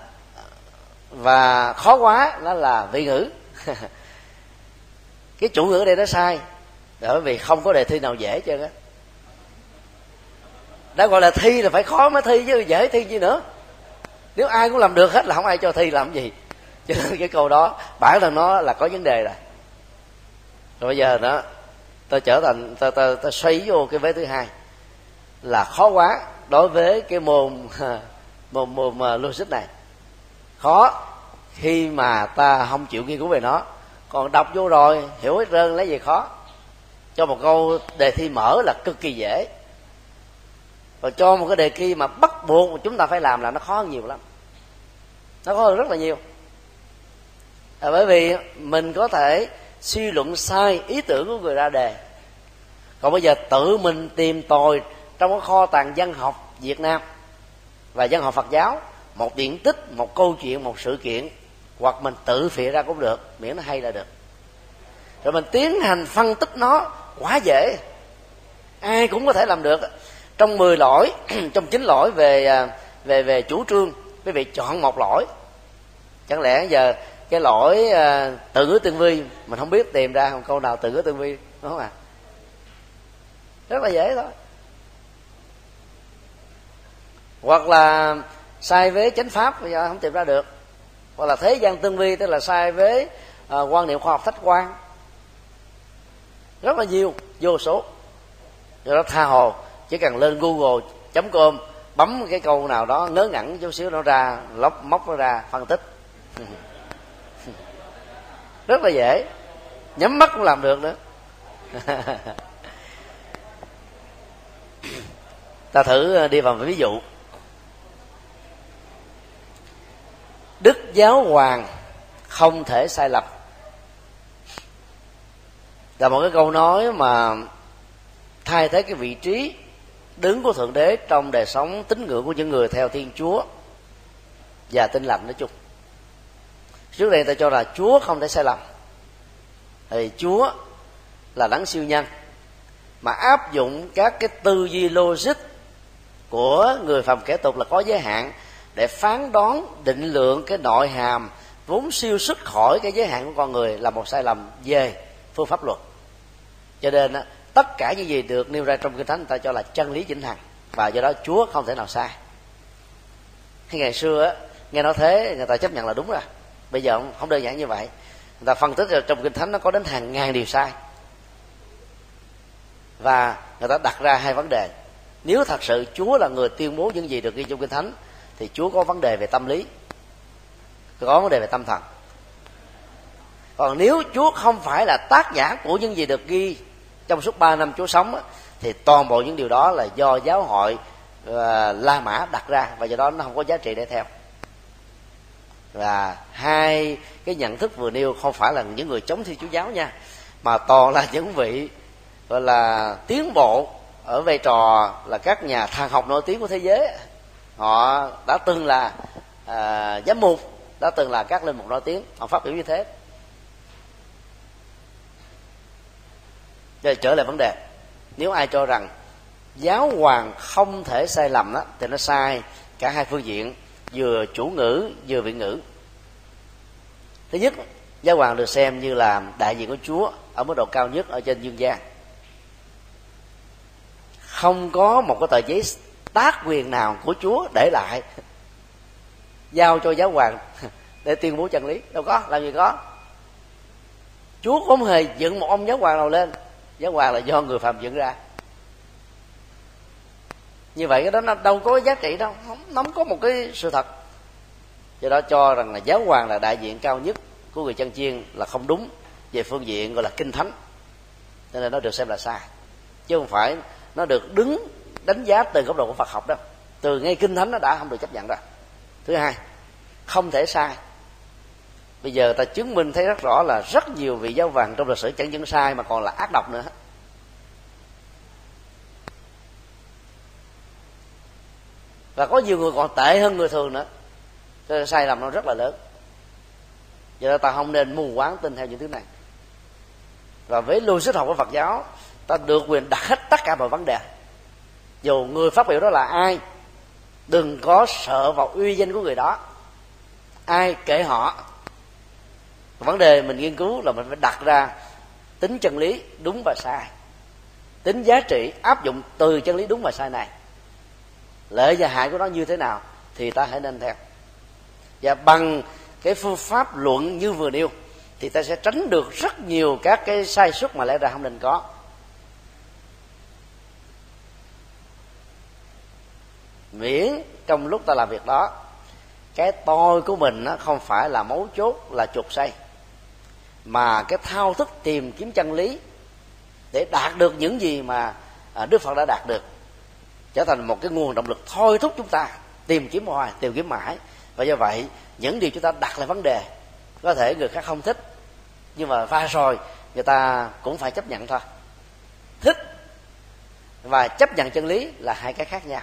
S1: và khó quá nó là vị ngữ. Cái chủ ngữ đây nó sai. Bởi vì không có đề thi nào dễ chứ á đã gọi là thi là phải khó mới thi chứ dễ thi gì nữa. Nếu ai cũng làm được hết là không ai cho thi làm gì cho nên cái câu đó, bản thân nó là có vấn đề rồi. Rồi bây giờ đó ta trở thành ta ta ta xoay vô cái vế thứ hai. Là khó quá đối với cái môn môn môn uh, logic này. Khó khi mà ta không chịu nghiên cứu về nó. Còn đọc vô rồi, hiểu hết rơn lấy gì khó. Cho một câu đề thi mở là cực kỳ dễ. Và cho một cái đề thi mà bắt buộc chúng ta phải làm là nó khó hơn nhiều lắm. Nó khó hơn rất là nhiều là bởi vì mình có thể suy luận sai ý tưởng của người ra đề. Còn bây giờ tự mình tìm tòi trong cái kho tàng văn học việt nam và văn học phật giáo, một điện tích, một câu chuyện, một sự kiện, hoặc mình tự phịa ra cũng được, miễn nó hay là được. Rồi mình tiến hành phân tích nó quá dễ. Ai cũng có thể làm được. Trong 10 lỗi trong chín lỗi về à, về về chủ trương, quý vị chọn một lỗi chẳng lẽ giờ cái lỗi ờ, uh, tự ngữ tương vi mình không biết tìm ra một câu nào tự ngữ tương vi đúng không ạ? À? rất là dễ thôi. Hoặc là sai với chánh pháp bây giờ không tìm ra được. Hoặc là thế gian tương vi tức là sai với uh, ờ, quan niệm khoa học khách quan rất là nhiều vô số. Do đó tha hồ chỉ cần lên google com bấm cái câu nào đó ngớ ngẩn chút xíu nó ra lóc móc nó ra phân tích. rất là dễ. Nhắm mắt cũng làm được nữa ta thử ờ, đi vào ví dụ. Đức giáo hoàng không thể sai lầm. Là một cái câu nói mà thay thế cái vị trí đứng của thượng đế trong đời sống tín ngưỡng của những người theo thiên chúa và tin lành nói chung trước đây ta cho là chúa không thể sai lầm. Thì chúa là đấng siêu nhân, mà áp dụng các cái tư duy logic của người phàm kẻ tục là có giới hạn để phán đoán, định lượng cái nội hàm vốn siêu xuất khỏi cái giới hạn của con người là một sai lầm về phương pháp luật. Cho nên tất cả những gì được nêu ra trong kinh thánh người ta cho là chân lý vĩnh hằng, và do đó chúa không thể nào sai. Khi ngày xưa nghe nói thế, người ta chấp nhận là đúng rồi bây giờ không, không đơn giản như vậy. Người ta phân tích là trong kinh thánh nó có đến hàng ngàn điều sai. Và người ta đặt ra hai vấn đề. Nếu thật sự chúa là người tuyên bố những gì được ghi trong kinh thánh thì chúa có vấn đề về tâm lý. Có vấn đề về tâm thần. Còn nếu chúa không phải là tác giả của những gì được ghi trong suốt ba năm chúa sống thì toàn bộ những điều đó là do giáo hội ờ, la mã đặt ra. Và do đó nó không có giá trị để theo và hai cái nhận thức vừa nêu không phải là những người chống thiên chúa giáo nha mà toàn là những vị gọi là tiến bộ ở vai trò là các nhà thang học nổi tiếng của thế giới. Họ đã từng là à, giám mục đã từng là các linh mục nổi tiếng. Họ phát biểu như thế. Rồi trở lại vấn đề. Nếu ai cho rằng giáo hoàng không thể sai lầm đó thì nó sai cả hai phương diện vừa chủ ngữ, vừa vị ngữ. Thứ nhất, giáo hoàng được xem như là đại diện của chúa ở mức độ cao nhất ở trên dương gian. Không có một cái tờ giấy tác quyền nào của chúa để lại, giao cho giáo hoàng để tuyên bố chân lý. Đâu có, làm gì có. Chúa không hề dựng một ông giáo hoàng nào lên. Giáo hoàng là do người phạm dựng ra như vậy cái đó nó đâu có giá trị đâu không, nó không có một cái sự thật. Do đó cho rằng là giáo hoàng là đại diện cao nhất của người chân chiên là không đúng về phương diện gọi là kinh thánh. Cho nên nó được xem là sai. Chứ không phải nó được đứng đánh giá từ góc độ của phật học đó từ ngay kinh thánh nó đã không được chấp nhận rồi. Thứ hai không thể sai. Bây giờ ta chứng minh thấy rất rõ là rất nhiều vị giáo hoàng trong lịch sử chẳng những sai mà còn là ác độc nữa. Và có nhiều người còn tệ hơn người thường nữa. Cho nên sai lầm nó rất là lớn. Do đó ta không nên mù quáng tin theo những thứ này. Và với logic học của phật giáo, ta được quyền đặt hết tất cả mọi vấn đề. Dù người phát biểu đó là ai, đừng có sợ vào uy danh của người đó. Ai kể họ. Vấn đề mình nghiên cứu là mình phải đặt ra tính chân lý đúng và sai. Tính giá trị áp dụng từ chân lý đúng và sai này lợi và hại của nó như thế nào thì ta hãy nên theo. Và bằng cái phương pháp luận như vừa nêu, thì ta sẽ tránh được rất nhiều các cái sai suất mà lẽ ra không nên có. Miễn trong lúc ta làm việc đó, cái tôi của mình nó không phải là mấu chốt, là chuột say, mà cái thao thức tìm kiếm chân lý để đạt được những gì mà à, đức phật đã đạt được trở thành một cái nguồn động lực thôi thúc chúng ta tìm kiếm hoài, tìm kiếm mãi. Và do vậy, những điều chúng ta đặt là vấn đề. Có thể người khác không thích, nhưng mà pha rồi, người ta cũng phải chấp nhận thôi. Thích và chấp nhận chân lý là hai cái khác nhau.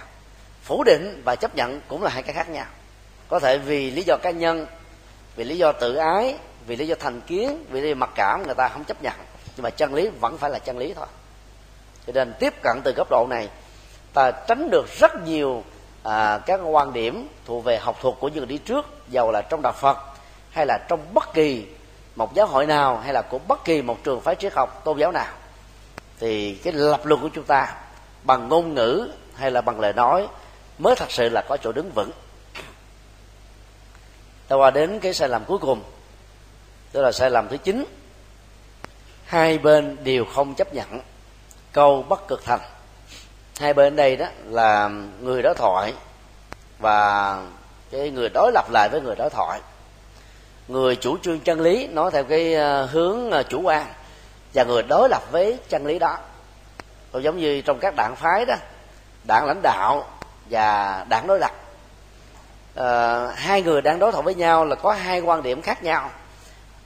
S1: Phủ định và chấp nhận cũng là hai cái khác nhau. Có thể vì lý do cá nhân, vì lý do tự ái, vì lý do thành kiến, vì lý do mặc cảm, người ta không chấp nhận. Nhưng mà chân lý vẫn phải là chân lý thôi. Cho nên tiếp cận từ góc độ này ta tránh được rất nhiều à, các quan điểm thuộc về học thuật của những người đi trước giàu là trong đạo phật hay là trong bất kỳ một giáo hội nào hay là của bất kỳ một trường phái triết học tôn giáo nào. Thì cái lập luận của chúng ta bằng ngôn ngữ hay là bằng lời nói mới thật sự là có chỗ đứng vững. Ta qua đến cái sai lầm cuối cùng tức là sai lầm thứ chín. Hai bên đều không chấp nhận câu bất cực thành hai bên đây đó là người đối thoại và cái người đối lập lại với người đối thoại. Người chủ trương chân lý nói theo cái ờ, hướng ờ, chủ quan và người đối lập với chân lý đó. Cũng giống như trong các đảng phái đó đảng lãnh đạo và đảng đối lập. À, hai người đang đối thoại với nhau là có hai quan điểm khác nhau.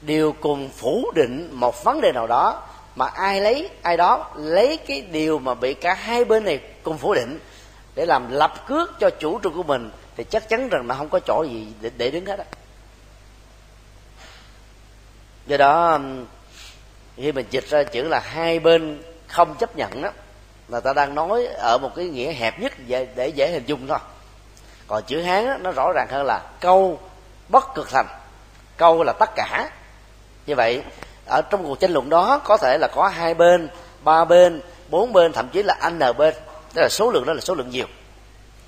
S1: Đều cùng phủ định một vấn đề nào đó mà ai lấy ai đó lấy cái điều mà bị cả hai bên này cùng phủ định để làm lập cước cho chủ trương của mình thì chắc chắn rằng là không có chỗ gì để, để đứng hết á. Do đó khi mình dịch ra chữ là hai bên không chấp nhận đó là ta đang nói ở một cái nghĩa hẹp nhất để, để dễ hình dung thôi. Còn chữ hán đó, nó rõ ràng hơn là câu bất cực thành câu là tất cả. Như vậy ở trong cuộc tranh luận đó, có thể là có hai bên, ba bên, bốn bên, thậm chí là n bên. Tức là số lượng đó là số lượng nhiều.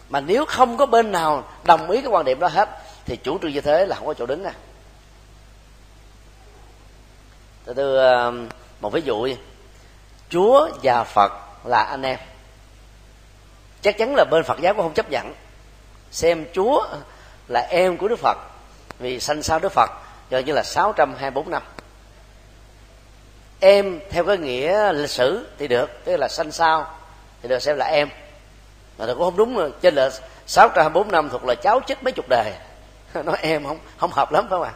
S1: Mà nếu không có bên nào đồng ý cái quan điểm đó hết, thì chủ trương như thế là không có chỗ đứng à tôi đưa một ví dụ chúa và phật là anh em. Chắc chắn là bên phật giáo cũng không chấp nhận. Xem chúa là em của đức phật, vì sanh sau đức phật cho như là 624 năm em theo cái nghĩa lịch sử thì được tức là sanh sao thì được xem là em. Mà cũng không đúng rồi trên là 624 năm thuộc là cháu chết mấy chục đời nói em không không hợp lắm phải không ạ?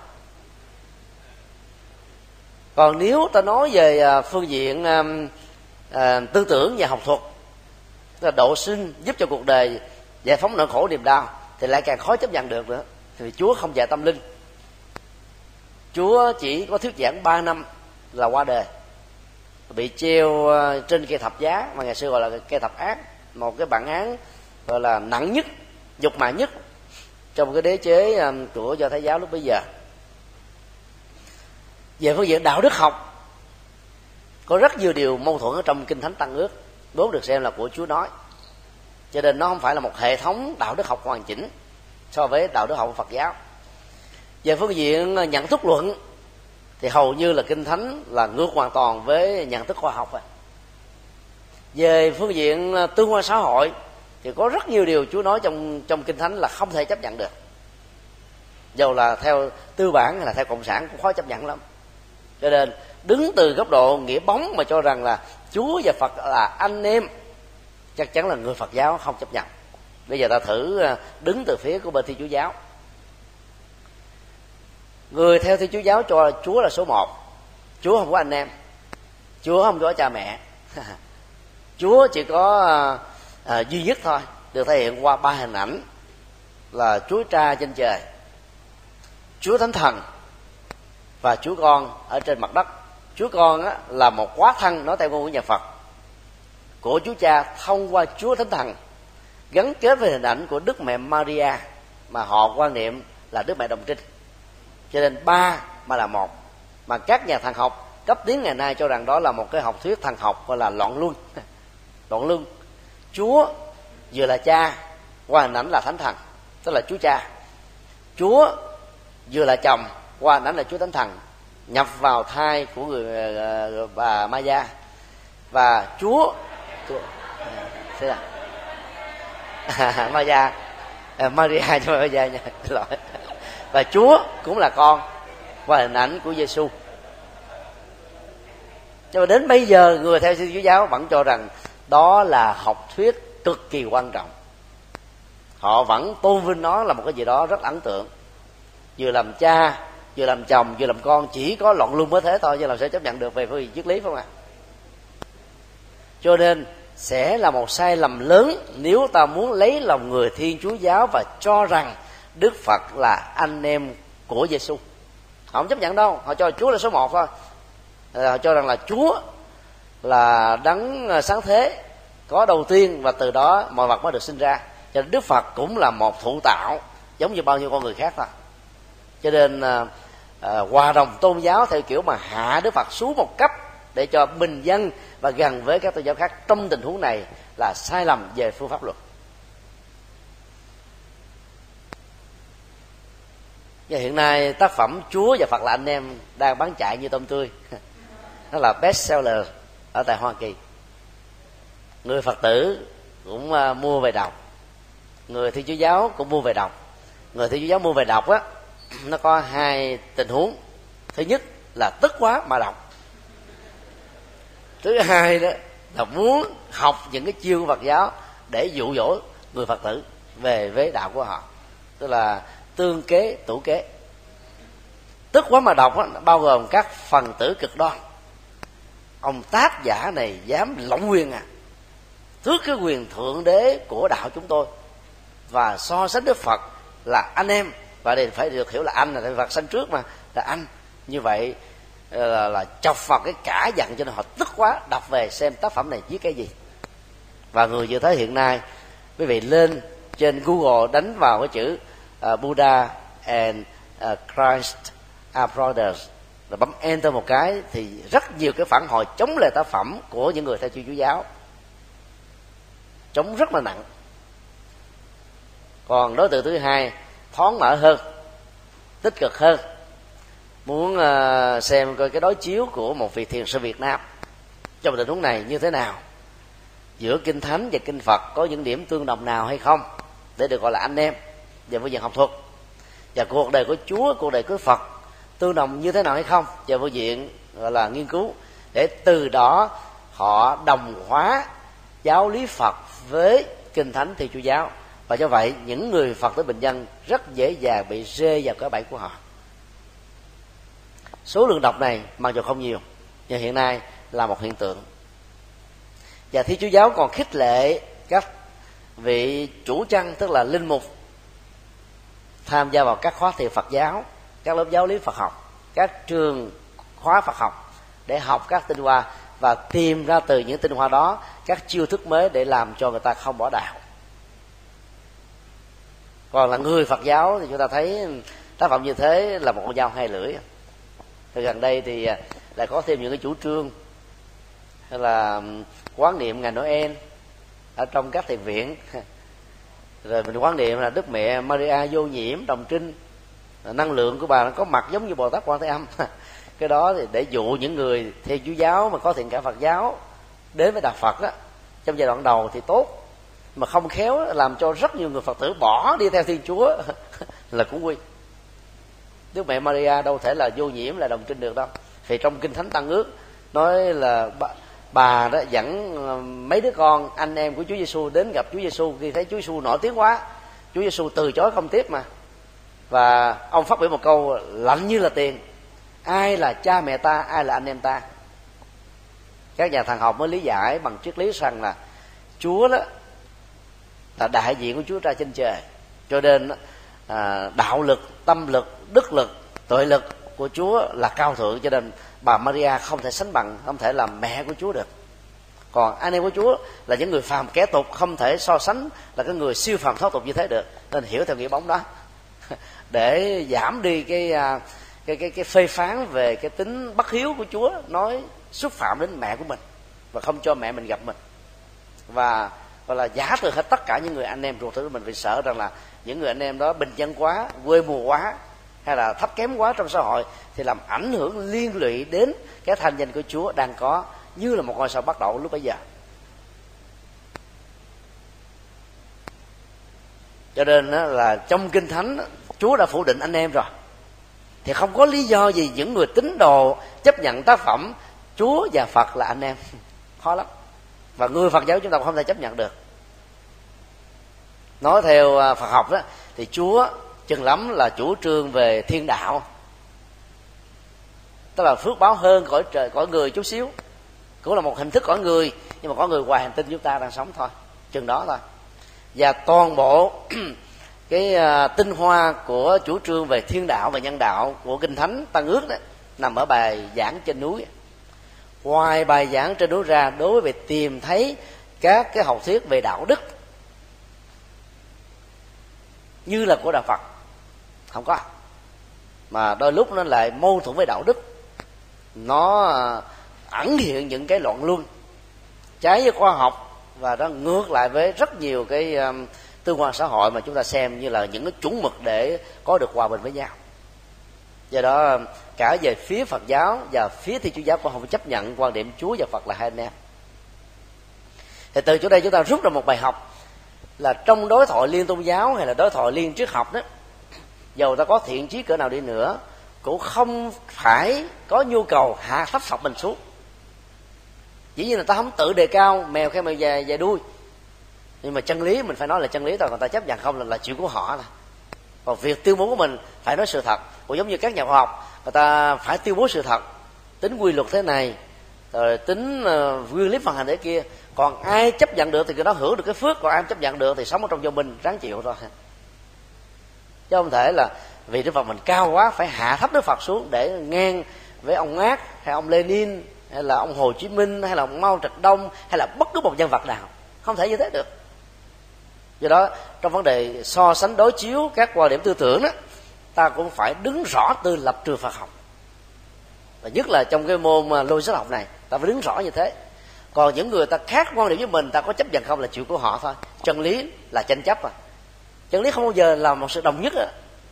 S1: Còn nếu ta nói về à, phương diện à, à, tư tưởng và học thuật là độ sinh giúp cho cuộc đời giải phóng nỗi khổ niềm đau thì lại càng khó chấp nhận được nữa. Thì chúa không dạy tâm linh. Chúa chỉ có thuyết giảng 3 năm là qua đời bị treo ờ, trên cây thập giá mà ngày xưa gọi là cây thập ác, một cái bản án gọi là nặng nhất, dục mạ nhất trong cái đế chế ờ, của do thái giáo lúc bây giờ. Về phương diện đạo đức học, có rất nhiều điều mâu thuẫn ở trong kinh thánh tăng ước, vốn được xem là của chúa nói. Cho nên nó không phải là một hệ thống đạo đức học hoàn chỉnh so với đạo đức học của phật giáo. Về phương diện nhận thức luận thì hầu như là kinh thánh là ngược hoàn toàn với nhận thức khoa học rồi về phương diện à, tương quan xã hội thì có rất nhiều điều Chúa nói trong trong kinh thánh là không thể chấp nhận được. Dầu là theo tư bản hay là theo cộng sản cũng khó chấp nhận lắm. Cho nên, đứng từ góc độ nghĩa bóng mà cho rằng là Chúa và Phật là anh em, chắc chắn là người Phật giáo không chấp nhận. Bây giờ ta thử à, đứng từ phía của bên Thiên Chúa giáo người theo Thiên Chúa giáo cho Chúa là số một. Chúa không có anh em. Chúa không có cha mẹ. Chúa chỉ có à, à, duy nhất thôi được thể hiện qua ba hình ảnh là Chúa Cha trên trời Chúa Thánh Thần và Chúa Con ở trên mặt đất. Chúa Con á, là một quá thân nói theo ngôn ngữ nhà Phật của Chúa Cha thông qua Chúa Thánh Thần gắn kết với hình ảnh của Đức Mẹ Maria mà họ quan niệm là Đức Mẹ Đồng Trinh cho nên ba mà là một. Mà các nhà thần học, cấp tiến ngày nay cho rằng đó là một cái học thuyết thần học gọi là loạn luân. Loạn luân. Chúa vừa là cha, qua hình ảnh là thánh thần, tức là chúa cha. Chúa vừa là chồng, qua hình ảnh là chúa thánh thần, nhập vào thai của người ờ, ờ, bà Maya. Và chúa thế là Maya. Ờ, Maria cho Maya nha. Lỗi và Chúa cũng là con qua hình ảnh của Giêsu cho mà đến bây giờ, người theo Thiên Chúa giáo vẫn cho rằng đó là học thuyết cực kỳ quan trọng. Họ vẫn tôn vinh nó là một cái gì đó rất ấn tượng. Vừa làm cha, vừa làm chồng, vừa làm con, chỉ có loạn luân mới thế thôi, chứ làm sao chấp nhận được về phương diện triết lý không ạ? À? cho nên, sẽ là một sai lầm lớn nếu ta muốn lấy lòng người thiên chúa giáo và cho rằng đức phật là anh em của giêsu họ không chấp nhận đâu họ cho chúa là số một thôi. Ờ, họ cho rằng là chúa là đấng sáng thế có đầu tiên và từ đó mọi vật mới được sinh ra. Cho nên đức phật cũng là một thụ tạo giống như bao nhiêu con người khác thôi. Cho nên à, hòa đồng tôn giáo theo kiểu mà hạ đức phật xuống một cấp để cho bình dân và gần với các tôn giáo khác trong tình huống này là sai lầm về phương pháp luật. Và hiện nay tác phẩm chúa và phật là anh em đang bán chạy như tôm tươi. Nó là best seller ở tại hoa kỳ. Người phật tử cũng à, mua về đọc. Người thiên chúa giáo cũng mua về đọc. Người thiên chúa giáo mua về đọc á, nó có hai tình huống. Thứ nhất là tức quá mà đọc. Thứ hai đó là muốn học những cái chiêu phật giáo để dụ dỗ người phật tử về với đạo của họ. Tức là tương kế tủ kế. Tức quá mà đọc đó, bao gồm các phần tử cực đoan. Ông tác giả này dám lộng quyền à tước cái quyền thượng đế của đạo chúng tôi. Và so sánh đức phật là anh em và đây phải được hiểu là anh là tại phật sanh trước mà là anh. Như vậy ờ, là, là chọc vào cái cả dặn cho nên họ tức quá đọc về xem tác phẩm này viết cái gì. Và người như thế hiện nay quý vị lên trên google đánh vào cái chữ uh, buddha and uh, christ are brothers. Là bấm enter một cái thì rất nhiều cái phản hồi chống lại tác phẩm của những người theo Chúa giáo. Chống rất là nặng. Còn đối tượng thứ hai thoáng mở hơn tích cực hơn. Muốn uh, xem coi cái đối chiếu của một vị thiền sư Việt Nam trong tình huống này như thế nào. Giữa kinh thánh và kinh Phật có những điểm tương đồng nào hay không để được gọi là anh em về phương diện học thuật. Và cuộc đời của Chúa, cuộc đời của Phật, tương đồng như thế nào hay không về phương diện, gọi là, nghiên cứu, để từ đó họ đồng hóa giáo lý Phật với kinh thánh thì chúa giáo. Và do vậy, những người phật tử bình dân rất dễ dàng bị rê vào cái bẫy của họ. Số lượng đọc này mặc dù không nhiều, nhưng hiện nay là một hiện tượng. Và thi chúa giáo còn khích lệ các vị chủ chăn, tức là linh mục tham gia vào các khóa thiền phật giáo, các lớp giáo lý phật học, các trường khóa phật học để học các tinh hoa và tìm ra từ những tinh hoa đó các chiêu thức mới để làm cho người ta không bỏ đạo. Còn là người phật giáo thì chúng ta thấy tác phẩm như thế là một con dao hai lưỡi. Thì gần đây thì à, lại có thêm những cái chủ trương hay là quán niệm ngày noel ở trong các thiền viện. rồi mình quan niệm là đức mẹ maria vô nhiễm, đồng trinh. Năng lượng của bà nó có mặt giống như bồ tát quan thế âm. Cái đó thì để dụ những người theo chúa giáo mà có thiện cả phật giáo đến với đạo phật á, trong giai đoạn đầu thì tốt. Mà không khéo làm cho rất nhiều người phật tử bỏ đi theo thiên chúa là cũng quy đức mẹ maria đâu thể là vô nhiễm, là đồng trinh được đâu. Thì trong kinh thánh tăng ước nói là bà, đó dẫn ờ, mấy đứa con anh em của Chúa Giêsu đến gặp Chúa Giêsu khi thấy Chúa Giêsu nổi tiếng quá Chúa Giêsu từ chối không tiếp mà. Và ông phát biểu một câu lạnh như là tiền. Ai là cha mẹ ta ai là anh em ta? Các nhà thần học mới lý giải bằng triết lý rằng là chúa đó là đại diện của chúa ra trên trời. Cho nên à, đạo lực tâm lực đức lực tội lực của chúa là cao thượng. Cho nên bà maria không thể sánh bằng, không thể làm mẹ của chúa được. Còn anh em của chúa là những người phàm kẻ tục, không thể so sánh là cái người siêu phàm thoát tục như thế được. Nên hiểu theo nghĩa bóng đó. Để giảm đi cái à, cái cái cái phê phán về cái tính bất hiếu của Chúa, nói xúc phạm đến mẹ của mình và không cho mẹ mình gặp mình. Và gọi là giả từ hết tất cả những người anh em ruột thịt của mình, vì sợ rằng là những người anh em đó bình dân quá, quê mùa quá hay là thấp kém quá trong xã hội thì làm ảnh hưởng liên lụy đến cái thanh danh của Chúa đang có như là một ngôi sao bắt đầu lúc bấy giờ. Cho nên là trong kinh thánh, Chúa đã phủ định anh em rồi. Thì không có lý do gì những người tín đồ chấp nhận tác phẩm chúa và phật là anh em. Khó lắm. Và người phật giáo chúng ta không thể chấp nhận được. Nói theo à, phật học đó, thì chúa chừng lắm là chủ trương về thiên đạo. Tức là phước báo hơn cõi trời, cõi người chút xíu. Cũng là một hình thức cõi người, nhưng mà có người ngoài hành tinh chúng ta đang sống thôi. Chừng đó thôi. Và toàn bộ cái à, tinh hoa của chủ trương về thiên đạo và nhân đạo của kinh thánh tăng ước đó nằm ở bài giảng trên núi. Ngoài bài giảng trên núi ra, đối với việc tìm thấy các cái học thuyết về đạo đức như là của đạo phật không có. Mà đôi lúc nó lại mâu thuẫn với đạo đức. Nó à, ẩn hiện những cái loạn luân. Trái với khoa học và nó ngược lại với rất nhiều cái à, um, tương quan xã hội mà chúng ta xem như là những cái chuẩn mực để có được hòa bình với nhau. Do đó à, cả về phía phật giáo và phía thiên chúa giáo cũng không chấp nhận quan điểm chúa và phật là hai anh em. Thì từ chỗ đây chúng ta rút ra một bài học là trong đối thoại liên tôn giáo hay là đối thoại liên triết học đó dầu ta có thiện chí cỡ nào đi nữa cũng không phải có nhu cầu hạ thấp phật mình xuống. Chỉ như là ta không tự đề cao mèo khen mèo dài dài đuôi. Nhưng mà chân lý mình phải nói là chân lý thôi còn ta chấp nhận không là, là chuyện của họ là. Còn việc tuyên bố của mình phải nói sự thật. Cũng giống như các nhà khoa học người ta phải tuyên bố sự thật. Tính quy luật thế này rồi tính uh, nguyên lý vận hành thế kia. Còn ai chấp nhận được thì người đó hưởng được cái phước còn ai chấp nhận được thì sống ở trong vô minh ráng chịu thôi chứ không thể là vì đức phật mình cao quá phải hạ thấp đức phật xuống để ngang với ông ác hay ông lenin hay là ông hồ chí minh hay là ông mao trạch đông hay là bất cứ một nhân vật nào. Không thể như thế được. Do đó, trong vấn đề so sánh đối chiếu các quan điểm tư tưởng đó, ta cũng phải đứng rõ từ lập trường phật học. Và nhất là trong cái môn à, logic học này, ta phải đứng rõ như thế. Còn những người ta khác quan điểm với mình, ta có chấp nhận không là chuyện của họ thôi. Chân lý là tranh chấp à chân lý không bao giờ là một sự đồng nhất đó,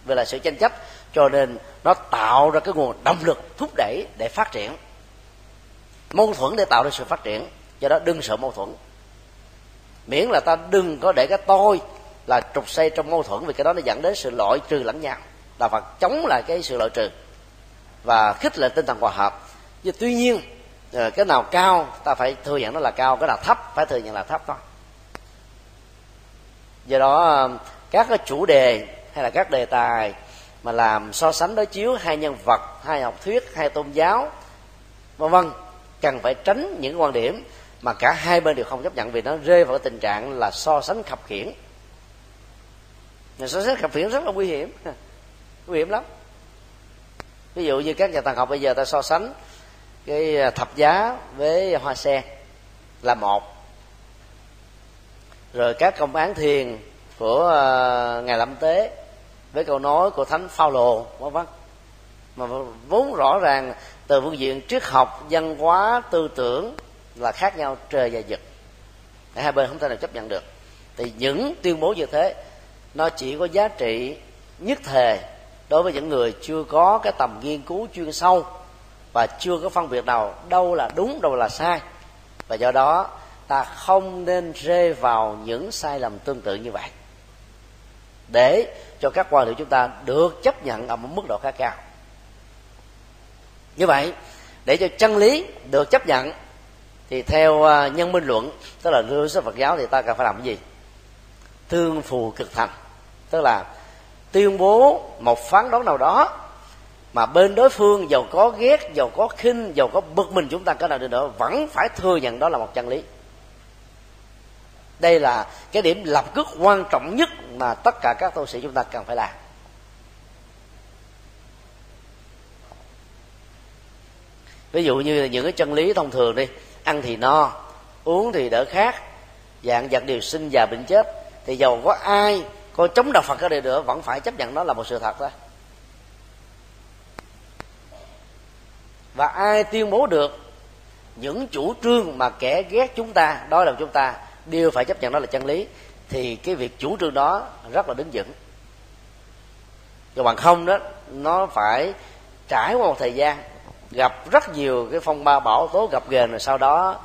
S1: về là sự tranh chấp. Cho nên nó tạo ra cái nguồn động lực thúc đẩy để phát triển. Mâu thuẫn để tạo ra sự phát triển do đó đừng sợ mâu thuẫn. Miễn là ta đừng có để cái tôi là trục xây trong mâu thuẫn vì cái đó nó dẫn đến sự loại trừ lẫn nhau. Là phật chống lại cái sự loại trừ và khích lệ tinh thần hòa hợp. Nhưng tuy nhiên ờ, cái nào cao ta phải thừa nhận nó là cao cái nào thấp phải thừa nhận là thấp thôi. Do đó các cái chủ đề hay là các đề tài mà làm so sánh đối chiếu hai nhân vật, hai học thuyết, hai tôn giáo, vân vân, cần phải tránh những quan điểm mà cả hai bên đều không chấp nhận vì nó rơi vào cái tình trạng là so sánh khập khiển. So sánh khập khiển rất là nguy hiểm. Nguy hiểm lắm. Ví dụ như các nhà thần học bây giờ ta so sánh cái à, thập giá với hoa sen là một. Rồi các công án thiền của uh, ngài lâm tế với câu nói của thánh phaolô vân vân mà vốn rõ ràng từ phương diện triết học văn hóa tư tưởng là khác nhau trời và vực. Hai bên không thể nào chấp nhận được. Thì những tuyên bố như thế nó chỉ có giá trị nhất thề đối với những người chưa có cái tầm nghiên cứu chuyên sâu và chưa có phân biệt nào đâu là đúng đâu là sai. Và do đó ta không nên rơi vào những sai lầm tương tự như vậy để cho các quan điểm chúng ta được chấp nhận ở một mức độ khá cao. Như vậy, để cho chân lý được chấp nhận, thì theo à, nhân minh luận, tức là lưu sách phật giáo thì ta cần phải làm cái gì? Tương phù cực thành. Tức là tuyên bố một phán đoán nào đó mà bên đối phương giàu có ghét, giàu có khinh, giàu có bực mình chúng ta có nào đi nữa, vẫn phải thừa nhận đó là một chân lý. Đây là cái điểm lập cước quan trọng nhất mà tất cả các tu sĩ chúng ta cần phải làm. Ví dụ như những cái chân lý thông thường đi, ăn thì no, uống thì đỡ khát, dạng vật điều sinh và bệnh chết, thì giàu có ai coi chống đạo phật ở đây nữa, vẫn phải chấp nhận đó là một sự thật thôi và ai tuyên bố được những chủ trương mà kẻ ghét chúng ta đối lập chúng ta, đều phải chấp nhận đó là chân lý thì cái việc chủ trương đó rất là đứng vững. Còn bằng không đó, nó phải trải qua một thời gian, gặp rất nhiều cái phong ba bão tố gặp ghềnh rồi sau đó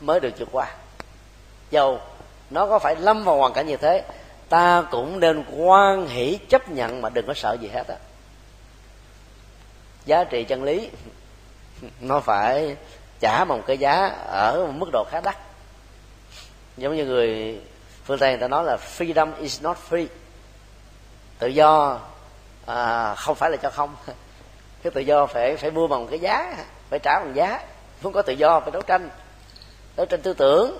S1: mới được vượt qua. Dầu nó có phải lâm vào hoàn cảnh như thế, ta cũng nên quan hỷ chấp nhận mà đừng có sợ gì hết á. Giá trị chân lý nó phải trả một cái giá ở một mức độ khá đắt. Giống như người phương tây người ta nói là freedom is not free. Tự do à, không phải là cho không. Cái tự do phải phải mua bằng cái giá phải trả bằng giá. Không có tự do phải đấu tranh. Đấu tranh tư tưởng.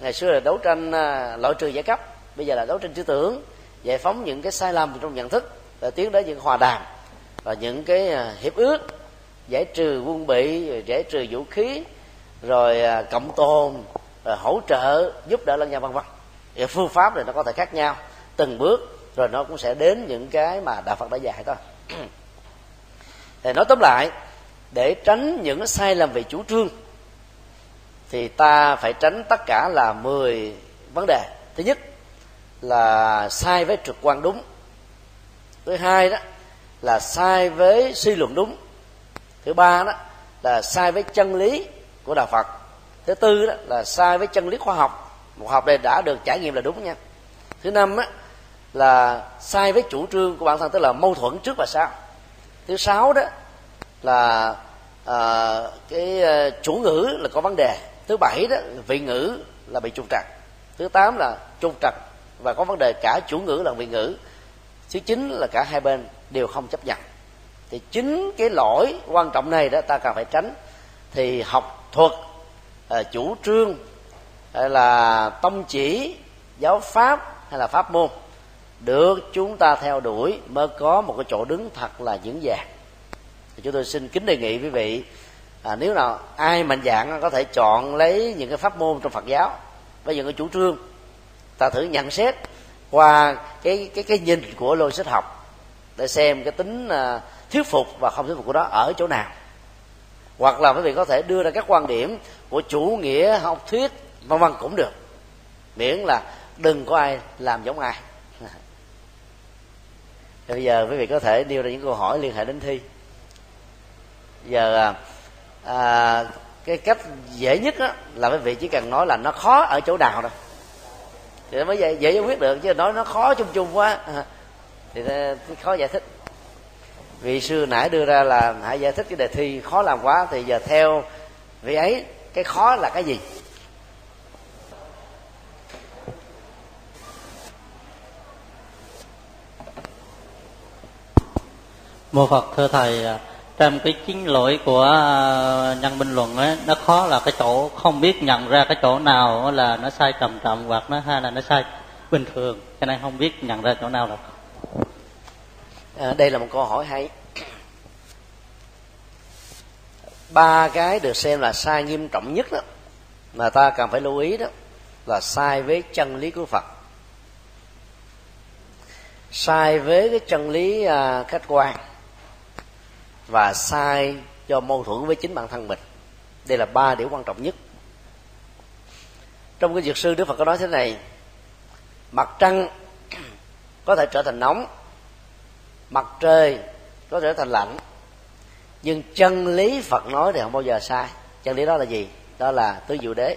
S1: Ngày xưa là đấu tranh à, loại trừ giai cấp. Bây giờ là đấu tranh tư tưởng giải phóng những cái sai lầm trong nhận thức và tiến đến những hòa đàm và những cái à, hiệp ước giải trừ quân bị giải trừ vũ khí rồi à, cộng tồn rồi hỗ trợ giúp đỡ lẫn nhau vân vân cái phương pháp này nó có thể khác nhau. Từng bước, rồi nó cũng sẽ đến những cái mà đạo phật đã dạy thôi. Thì nói tóm lại, để tránh những sai lầm về chủ trương, thì ta phải tránh tất cả là 10 vấn đề. Thứ nhất là sai với trực quan đúng. Thứ hai đó là sai với suy luận đúng. Thứ ba đó là sai với chân lý của đạo phật. Thứ tư đó là sai với chân lý khoa học một học này đã được trải nghiệm là đúng nha. Thứ năm á, là sai với chủ trương của bản thân tức là mâu thuẫn trước và sau. Thứ sáu đó là à, cái à, chủ ngữ là có vấn đề. Thứ bảy đó vị ngữ là bị trục trặc. Thứ tám là trục trặc và có vấn đề cả chủ ngữ là vị ngữ. Thứ chín là cả hai bên đều không chấp nhận. Thì chính cái lỗi quan trọng này đó ta cần phải tránh. Thì học thuật à, chủ trương hay là tông chỉ giáo pháp hay là pháp môn được chúng ta theo đuổi mới có một cái chỗ đứng thật là vững vàng. Thì chúng tôi xin kính đề nghị quý vị à, nếu nào ai mạnh dạng có thể chọn lấy những cái pháp môn trong Phật giáo với những cái chủ trương ta thử nhận xét qua cái cái cái nhìn của lôi sách học để xem cái tính à, thuyết phục và không thuyết phục của đó ở chỗ nào. Hoặc là quý vị có thể đưa ra các quan điểm của chủ nghĩa học thuyết vân vân cũng được. Miễn là đừng có ai làm giống ai. Bây giờ quý vị có thể nêu ra những câu hỏi liên hệ đến thi. Giờ à, à, cái cách dễ nhất đó là quý vị chỉ cần nói là nó khó ở chỗ nào thôi. Thì nó mới dễ, dễ giải quyết được chứ nói nó khó chung chung quá. Thì nó khó giải thích. Vị sư nãy đưa ra là hãy giải thích cái đề thi khó làm quá thì giờ theo vị ấy cái khó là cái gì?
S2: Mô phật thưa thầy à, trong cái chính lỗi của à, nhân bình luận ấy nó khó là cái chỗ không biết nhận ra cái chỗ nào là nó sai trầm trọng hoặc nó hay là nó sai bình thường. Cho nên không biết nhận ra chỗ nào là
S1: à, đây là một câu hỏi hay. Ba cái được xem là sai nghiêm trọng nhất đó mà ta cần phải lưu ý đó là sai với chân lý của phật. Sai với cái chân lý à, khách quan và sai do mâu thuẫn với chính bản thân mình. Đây là ba điểm quan trọng nhất. Trong cái dược sư đức phật có nói thế này, mặt trăng có thể trở thành nóng, mặt trời có thể trở thành lạnh, nhưng chân lý phật nói thì không bao giờ sai. Chân lý đó là gì? Đó là tứ diệu đế.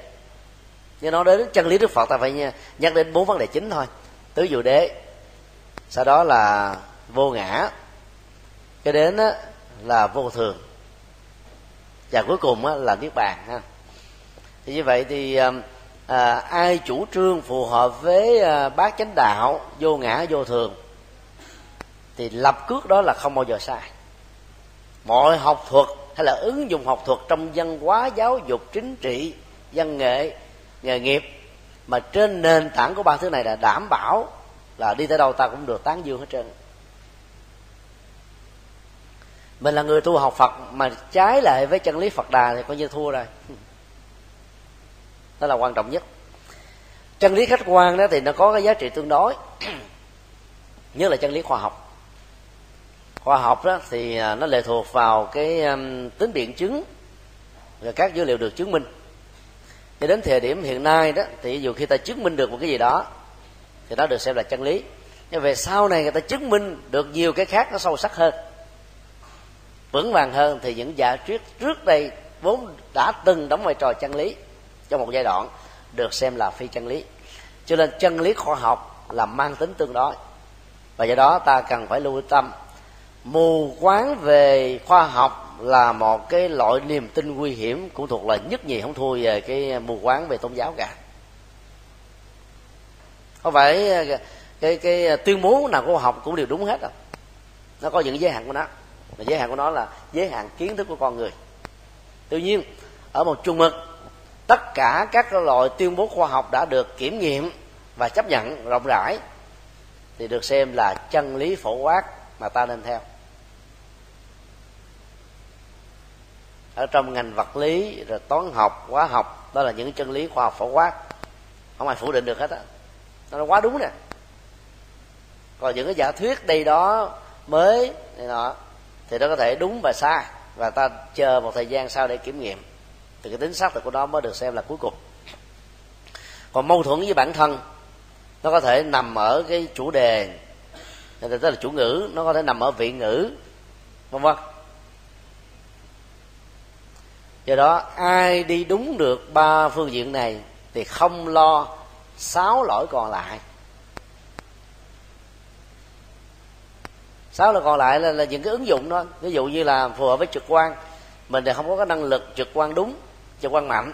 S1: Nhưng nói đến chân lý đức phật, ta phải nhắc đến bốn vấn đề chính thôi. Tứ diệu đế, sau đó là vô ngã. Cái đến là vô thường. Và cuối cùng á là niết bàn ha. Thì như vậy thì à, à, ai chủ trương phù hợp với à, bát chánh đạo vô ngã vô thường thì lập cước đó là không bao giờ sai. Mọi học thuật hay là ứng dụng học thuật trong văn hóa giáo dục chính trị văn nghệ nghề nghiệp mà trên nền tảng của ba thứ này là đảm bảo là đi tới đâu ta cũng được tán dương hết trơn mình là người tu học phật, mà trái lại với chân lý phật đà thì coi như thua rồi. Đó là quan trọng nhất. Chân lý khách quan đó thì nó có cái giá trị tương đối. Nhất là chân lý khoa học. Khoa học đó thì à, nó lệ thuộc vào cái tính biện chứng và các dữ liệu được chứng minh. Cho đến thời điểm hiện nay đó, thì dù khi ta chứng minh được một cái gì đó, thì nó được xem là chân lý. Nhưng về sau này người ta chứng minh được nhiều cái khác nó sâu sắc hơn vững vàng hơn thì những giả thuyết trước đây vốn đã từng đóng vai trò chân lý trong một giai đoạn được xem là phi chân lý. Cho nên chân lý khoa học là mang tính tương đối. Và do đó ta cần phải lưu tâm. Mù quáng về khoa học là một cái loại niềm tin nguy hiểm cũng thuộc là nhất nhì không thua về cái mù quáng về tôn giáo cả. Không phải cái cái tuyên bố nào của học cũng đều đúng hết đâu. Nó có những giới hạn của nó và giới hạn của nó là giới hạn kiến thức của con người. Tuy nhiên, ở một chung mực, tất cả các loại tuyên bố khoa học đã được kiểm nghiệm và chấp nhận rộng rãi thì được xem là chân lý phổ quát mà ta nên theo. Ở trong ngành vật lý, rồi toán học, hóa học, đó là những chân lý khoa học phổ quát. Không ai phủ định được hết á. Nó quá đúng nè. Còn những cái giả thuyết đây đó mới, này nọ thì nó có thể đúng và sai, và ta chờ một thời gian sau để kiểm nghiệm. Thì cái tính xác thực của nó mới được xem là cuối cùng. Còn mâu thuẫn với bản thân, nó có thể nằm ở cái chủ đề, tức là chủ ngữ, nó có thể nằm ở vị ngữ, vân vân. Do đó, ai đi đúng được ba phương diện này thì không lo sáu lỗi còn lại. Sáu là còn lại là, là những cái ứng dụng đó. Ví dụ như là phù hợp với trực quan. Mình thì không có cái năng lực trực quan đúng trực quan mạnh.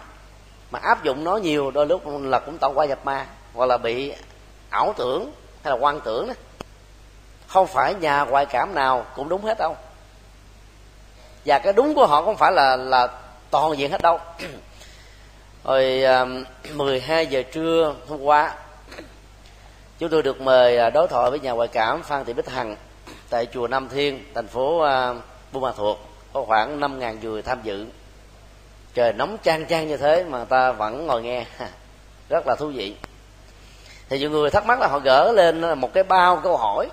S1: Mà áp dụng nó nhiều đôi lúc là cũng tạo qua nhập ma hoặc là bị ảo tưởng hay là quan tưởng đó. Không phải nhà ngoại cảm nào cũng đúng hết đâu. Và cái đúng của họ không phải là là toàn diện hết đâu. Rồi um, 12 giờ trưa hôm qua chúng tôi được mời à, đối thoại với nhà ngoại cảm phan thị bích hằng tại chùa nam thiên, thành phố à, buôn ma thuột, có khoảng năm ngàn người tham dự. Trời nóng chang chang như thế mà ta vẫn ngồi nghe. Rất là thú vị. Thì nhiều người thắc mắc là họ gỡ lên một cái bao câu hỏi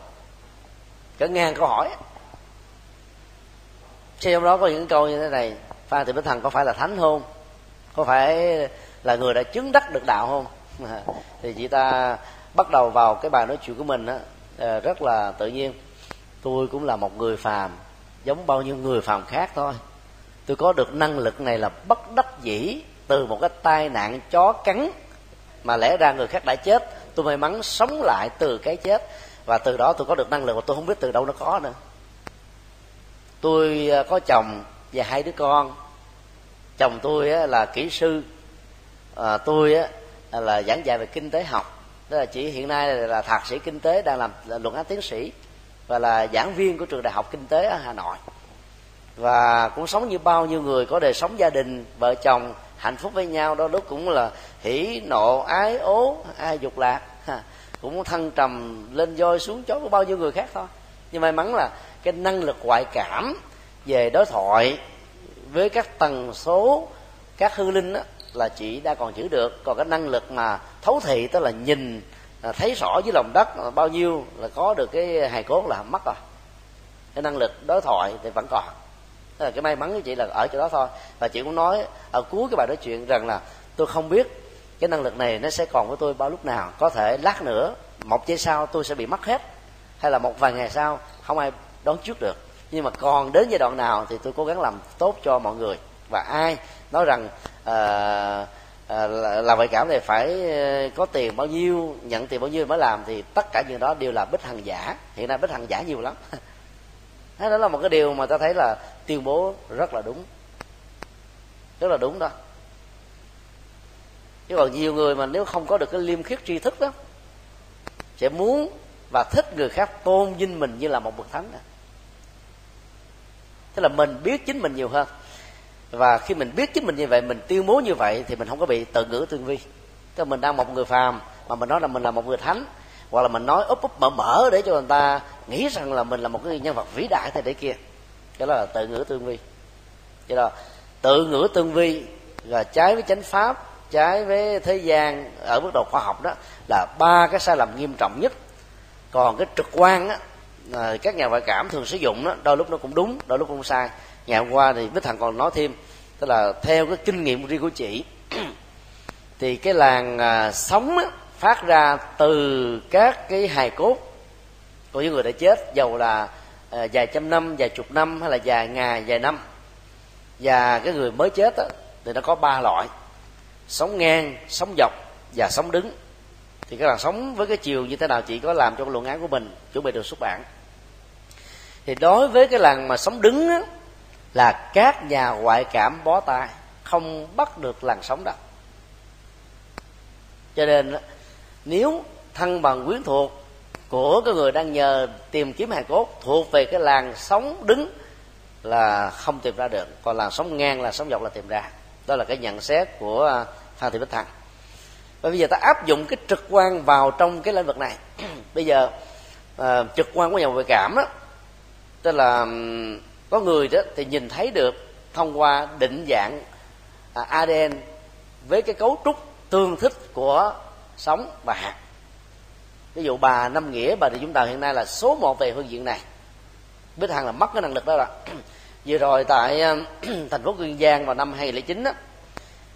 S1: cỡ ngang câu hỏi. Trong đó có những câu như thế này phan thị bích thần có phải là thánh không? Có phải là người đã chứng đắc được đạo không? Thì chị ta bắt đầu vào cái bài nói chuyện của mình á à, rất là tự nhiên tôi cũng là một người phàm giống bao nhiêu người phàm khác thôi. Tôi có được năng lực này là bất đắc dĩ từ một cái tai nạn chó cắn mà lẽ ra người khác đã chết. Tôi may mắn sống lại từ cái chết. Và từ đó tôi có được năng lực mà tôi không biết từ đâu nó có nữa. Tôi à, có chồng và hai đứa con. Chồng tôi là kỹ sư. À, tôi là giảng dạy về kinh tế học. Đó là chỉ hiện nay là thạc sĩ kinh tế đang làm luận án tiến sĩ và là giảng viên của trường đại học kinh tế ở hà nội. Và cũng sống như bao nhiêu người có đời sống gia đình vợ chồng hạnh phúc với nhau đó lúc cũng là hỉ nộ ái ố ai dục lạc. Cũng thăng trầm lên voi xuống chó của bao nhiêu người khác thôi. Nhưng may mắn là cái năng lực ngoại cảm về đối thoại với các tần số các hư linh đó, là chị đã còn giữ được. Còn cái năng lực mà thấu thị tức là nhìn à, thấy rõ dưới lòng đất bao nhiêu là có được cái hài cốt là mất rồi. Cái năng lực đối thoại thì vẫn còn. Thế là cái may mắn của chị là ở chỗ đó thôi. Và chị cũng nói ở cuối cái bài nói chuyện rằng là tôi không biết cái năng lực này nó sẽ còn với tôi bao lúc nào. Có thể lát nữa một giây sau tôi sẽ bị mất hết. Hay là một vài ngày sau không ai đón trước được. Nhưng mà còn đến giai đoạn nào thì tôi cố gắng làm tốt cho mọi người. Và ai nói rằng uh, À, làm vậy cảm thì phải ờ, có tiền bao nhiêu, nhận tiền bao nhiêu mới làm thì tất cả những đó đều là bích hằng giả. Hiện nay bích hằng giả nhiều lắm. Đó là một cái điều mà ta thấy là tuyên bố rất là đúng. Rất là đúng đó. Chứ còn nhiều người mà nếu không có được cái liêm khiết tri thức đó, sẽ muốn và thích người khác tôn vinh mình như là một bậc thánh đó. tức là mình biết chính mình nhiều hơn và khi mình biết chính mình như vậy, mình tiêu bố như vậy, thì mình không có bị tự ngữ tương vi tức là mình đang một người phàm, mà mình nói là mình là một người thánh, hoặc là mình nói úp úp mở mở để cho người ta nghĩ rằng là mình là một cái nhân vật vĩ đại thế để kia. Cái đó là tự ngữ tương vi cho đó, tự ngữ tương vi là trái với chánh pháp, trái với thế gian ở mức độ khoa học đó, là ba cái sai lầm nghiêm trọng nhất. Còn cái trực quan á các nhà ngoại cảm thường sử dụng đó, đôi lúc nó cũng đúng, đôi lúc cũng sai ngày hôm qua thì bích thằng còn nói thêm tức là theo cái kinh nghiệm riêng của chị thì cái làng à, sống á, phát ra từ các cái hài cốt của những người đã chết dầu là à, vài trăm năm vài chục năm hay là vài ngày vài năm. Và cái người mới chết á, thì nó có ba loại sống ngang sống dọc và sống đứng. Thì cái làn sống với cái chiều như thế nào chị có làm trong luận án của mình chuẩn bị được xuất bản. Thì đối với cái làng mà sống đứng á, là các nhà ngoại cảm bó tay không bắt được làn sóng đó. Cho nên nếu thân bằng quyến thuộc của cái người đang nhờ tìm kiếm hài cốt thuộc về cái làng sóng đứng là không tìm ra được còn làn sóng ngang là sóng dọc là tìm ra. Đó là cái nhận xét của à, phan thị bích thăng và bây giờ ta áp dụng cái trực quan vào trong cái lĩnh vực này. Bây giờ uh, trực quan của nhà ngoại cảm đó tức là có người đó thì nhìn thấy được thông qua định dạng à, ADN với cái cấu trúc tương thích của sống và hạt. Ví dụ bà năm nghĩa bà thì chúng ta hiện nay là số một về phương diện này. Bích hằng là mất cái năng lực đó rồi. Vừa rồi tại à, thành phố kiên giang vào năm 2009 đó,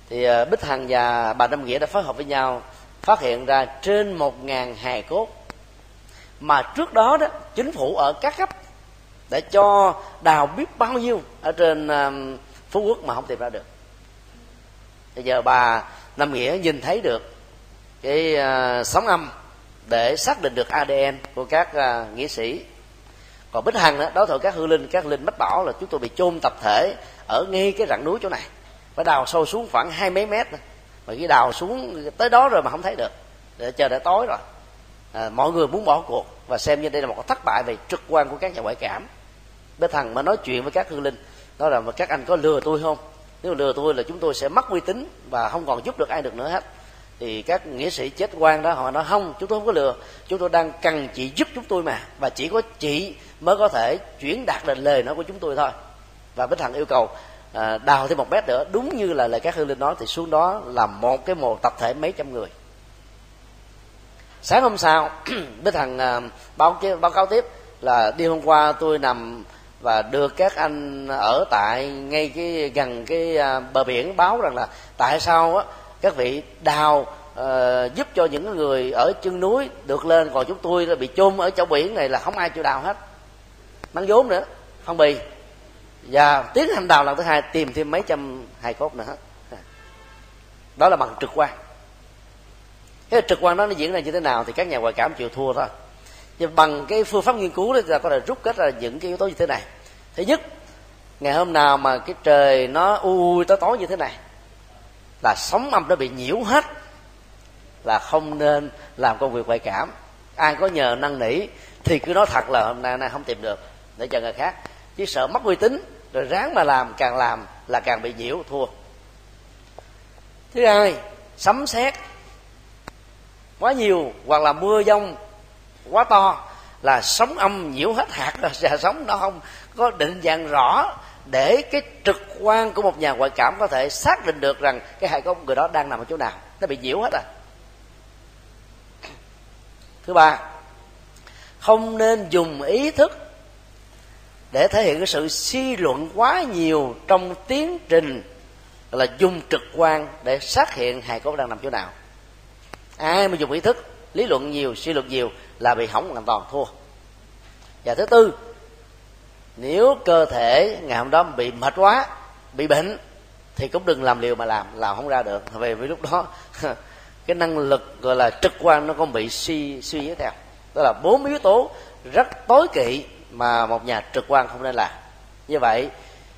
S1: thì à, bích hằng và bà năm nghĩa đã phối hợp với nhau phát hiện ra trên một ngàn hài cốt. Mà trước đó đó chính phủ ở các cấp để cho đào biết bao nhiêu ở trên um, phú quốc mà không tìm ra được. Bây giờ bà nam nghĩa nhìn thấy được cái uh, sóng âm để xác định được adn của các uh, nghĩa sĩ. Còn bích hằng đó đối thoại các hư linh các linh mách bảo là chúng tôi bị chôn tập thể ở ngay cái rặng núi chỗ này. Phải đào sâu xuống khoảng hai mấy mét mà cái đào xuống tới đó rồi mà không thấy được để chờ đã tối rồi. À, mọi người muốn bỏ cuộc và xem như đây là một thất bại về trực quan của các nhà ngoại cảm bé thằng mà nói chuyện với các hương linh nói là mà các anh có lừa tôi không? Nếu lừa tôi là chúng tôi sẽ mất uy tín và không còn giúp được ai được nữa hết. Thì các nghĩa sĩ chết quan đó họ nói không chúng tôi không có lừa. Chúng tôi đang cần chị giúp chúng tôi mà và chỉ có chị mới có thể chuyển đạt được lời nói của chúng tôi thôi. Và bích thằng yêu cầu à, đào thêm một mét nữa. Đúng như là lời các hương linh nói thì xuống đó là một cái mồ tập thể mấy trăm người. Sáng hôm sau bích thằng à, báo báo cáo tiếp là đi hôm qua tôi nằm và được các anh ở tại ngay cái gần cái à, bờ biển báo rằng là tại sao á các vị đào uh, giúp cho những người ở chân núi được lên còn chúng tôi là bị chôn ở chỗ biển này là không ai chịu đào hết. Mang vốn nữa phong bì và tiến hành đào lần thứ hai tìm thêm mấy trăm hài cốt nữa. Đó là bằng trực quan. Cái trực quan đó nó diễn ra như thế nào thì các nhà ngoại cảm chịu thua thôi và bằng cái phương pháp nghiên cứu đó ta có thể rút kết ra những cái yếu tố như thế này. Thứ nhất, ngày hôm nào mà cái trời nó u tối tối như thế này, là sóng âm nó bị nhiễu hết, là không nên làm công việc ngoại cảm. Ai có nhờ năn nỉ thì cứ nói thật là hôm nay nay không tìm được, để cho người khác. Chứ sợ mất uy tín, rồi ráng mà làm, càng làm là càng bị nhiễu, thua. Thứ hai, sấm sét. Quá nhiều, hoặc là mưa dông quá to, là sóng âm nhiễu hết hạt rồi, và sóng nó không có định dạng rõ, để cái trực quan của một nhà ngoại cảm có thể xác định được rằng cái hài cốt người đó đang nằm ở chỗ nào. Nó bị nhiễu hết rồi. Thứ ba, không nên dùng ý thức để thể hiện cái sự suy luận quá nhiều trong tiến trình là dùng trực quan để xác hiện hài cốt đang nằm chỗ nào. Ai mà dùng ý thức lý luận nhiều, suy luận nhiều là bị hỏng hoàn toàn thua. Và thứ tư, nếu cơ thể ngày hôm đó bị mệt quá, bị bệnh, thì cũng đừng làm liều mà làm làm không ra được. Vì vì lúc đó, cái năng lực gọi là trực quan nó còn bị suy suy yếu theo. Đó là bốn yếu tố rất tối kỵ mà một nhà trực quan không nên làm. Như vậy,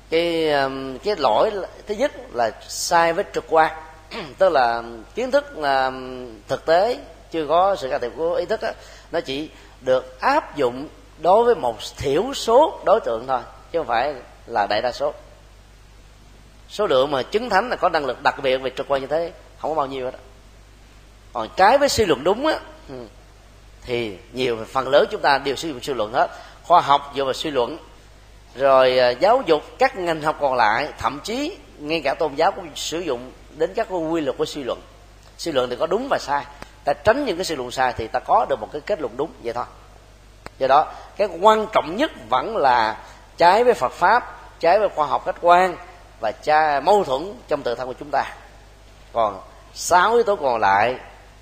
S1: cái um, cái lỗi thứ nhất là sai với trực quan. Tức là kiến thức um, thực tế chưa có sự can thiệp của ý thức đó, nó chỉ được áp dụng đối với một thiểu số đối tượng thôi chứ không phải là đại đa số. Số lượng mà chứng thánh là có năng lực đặc biệt về trực quan như thế không có bao nhiêu đó còn trái với suy luận đúng á ừ, thì nhiều phần lớn chúng ta đều sử dụng suy luận hết. Khoa học dựa vào suy luận rồi à, giáo dục các ngành học còn lại thậm chí ngay cả tôn giáo cũng sử dụng đến các quy luật của suy luận. Suy luận thì có đúng và sai ta tránh những cái suy luận sai thì ta có được một cái kết luận đúng, vậy thôi. Do đó, cái quan trọng nhất vẫn là trái với phật pháp, trái với khoa học khách quan và cha mâu thuẫn trong tự thân của chúng ta. Còn sáu yếu tố còn lại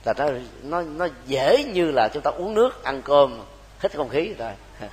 S1: là nó nó nó dễ như là chúng ta uống nước, ăn cơm, hít không khí, rồi.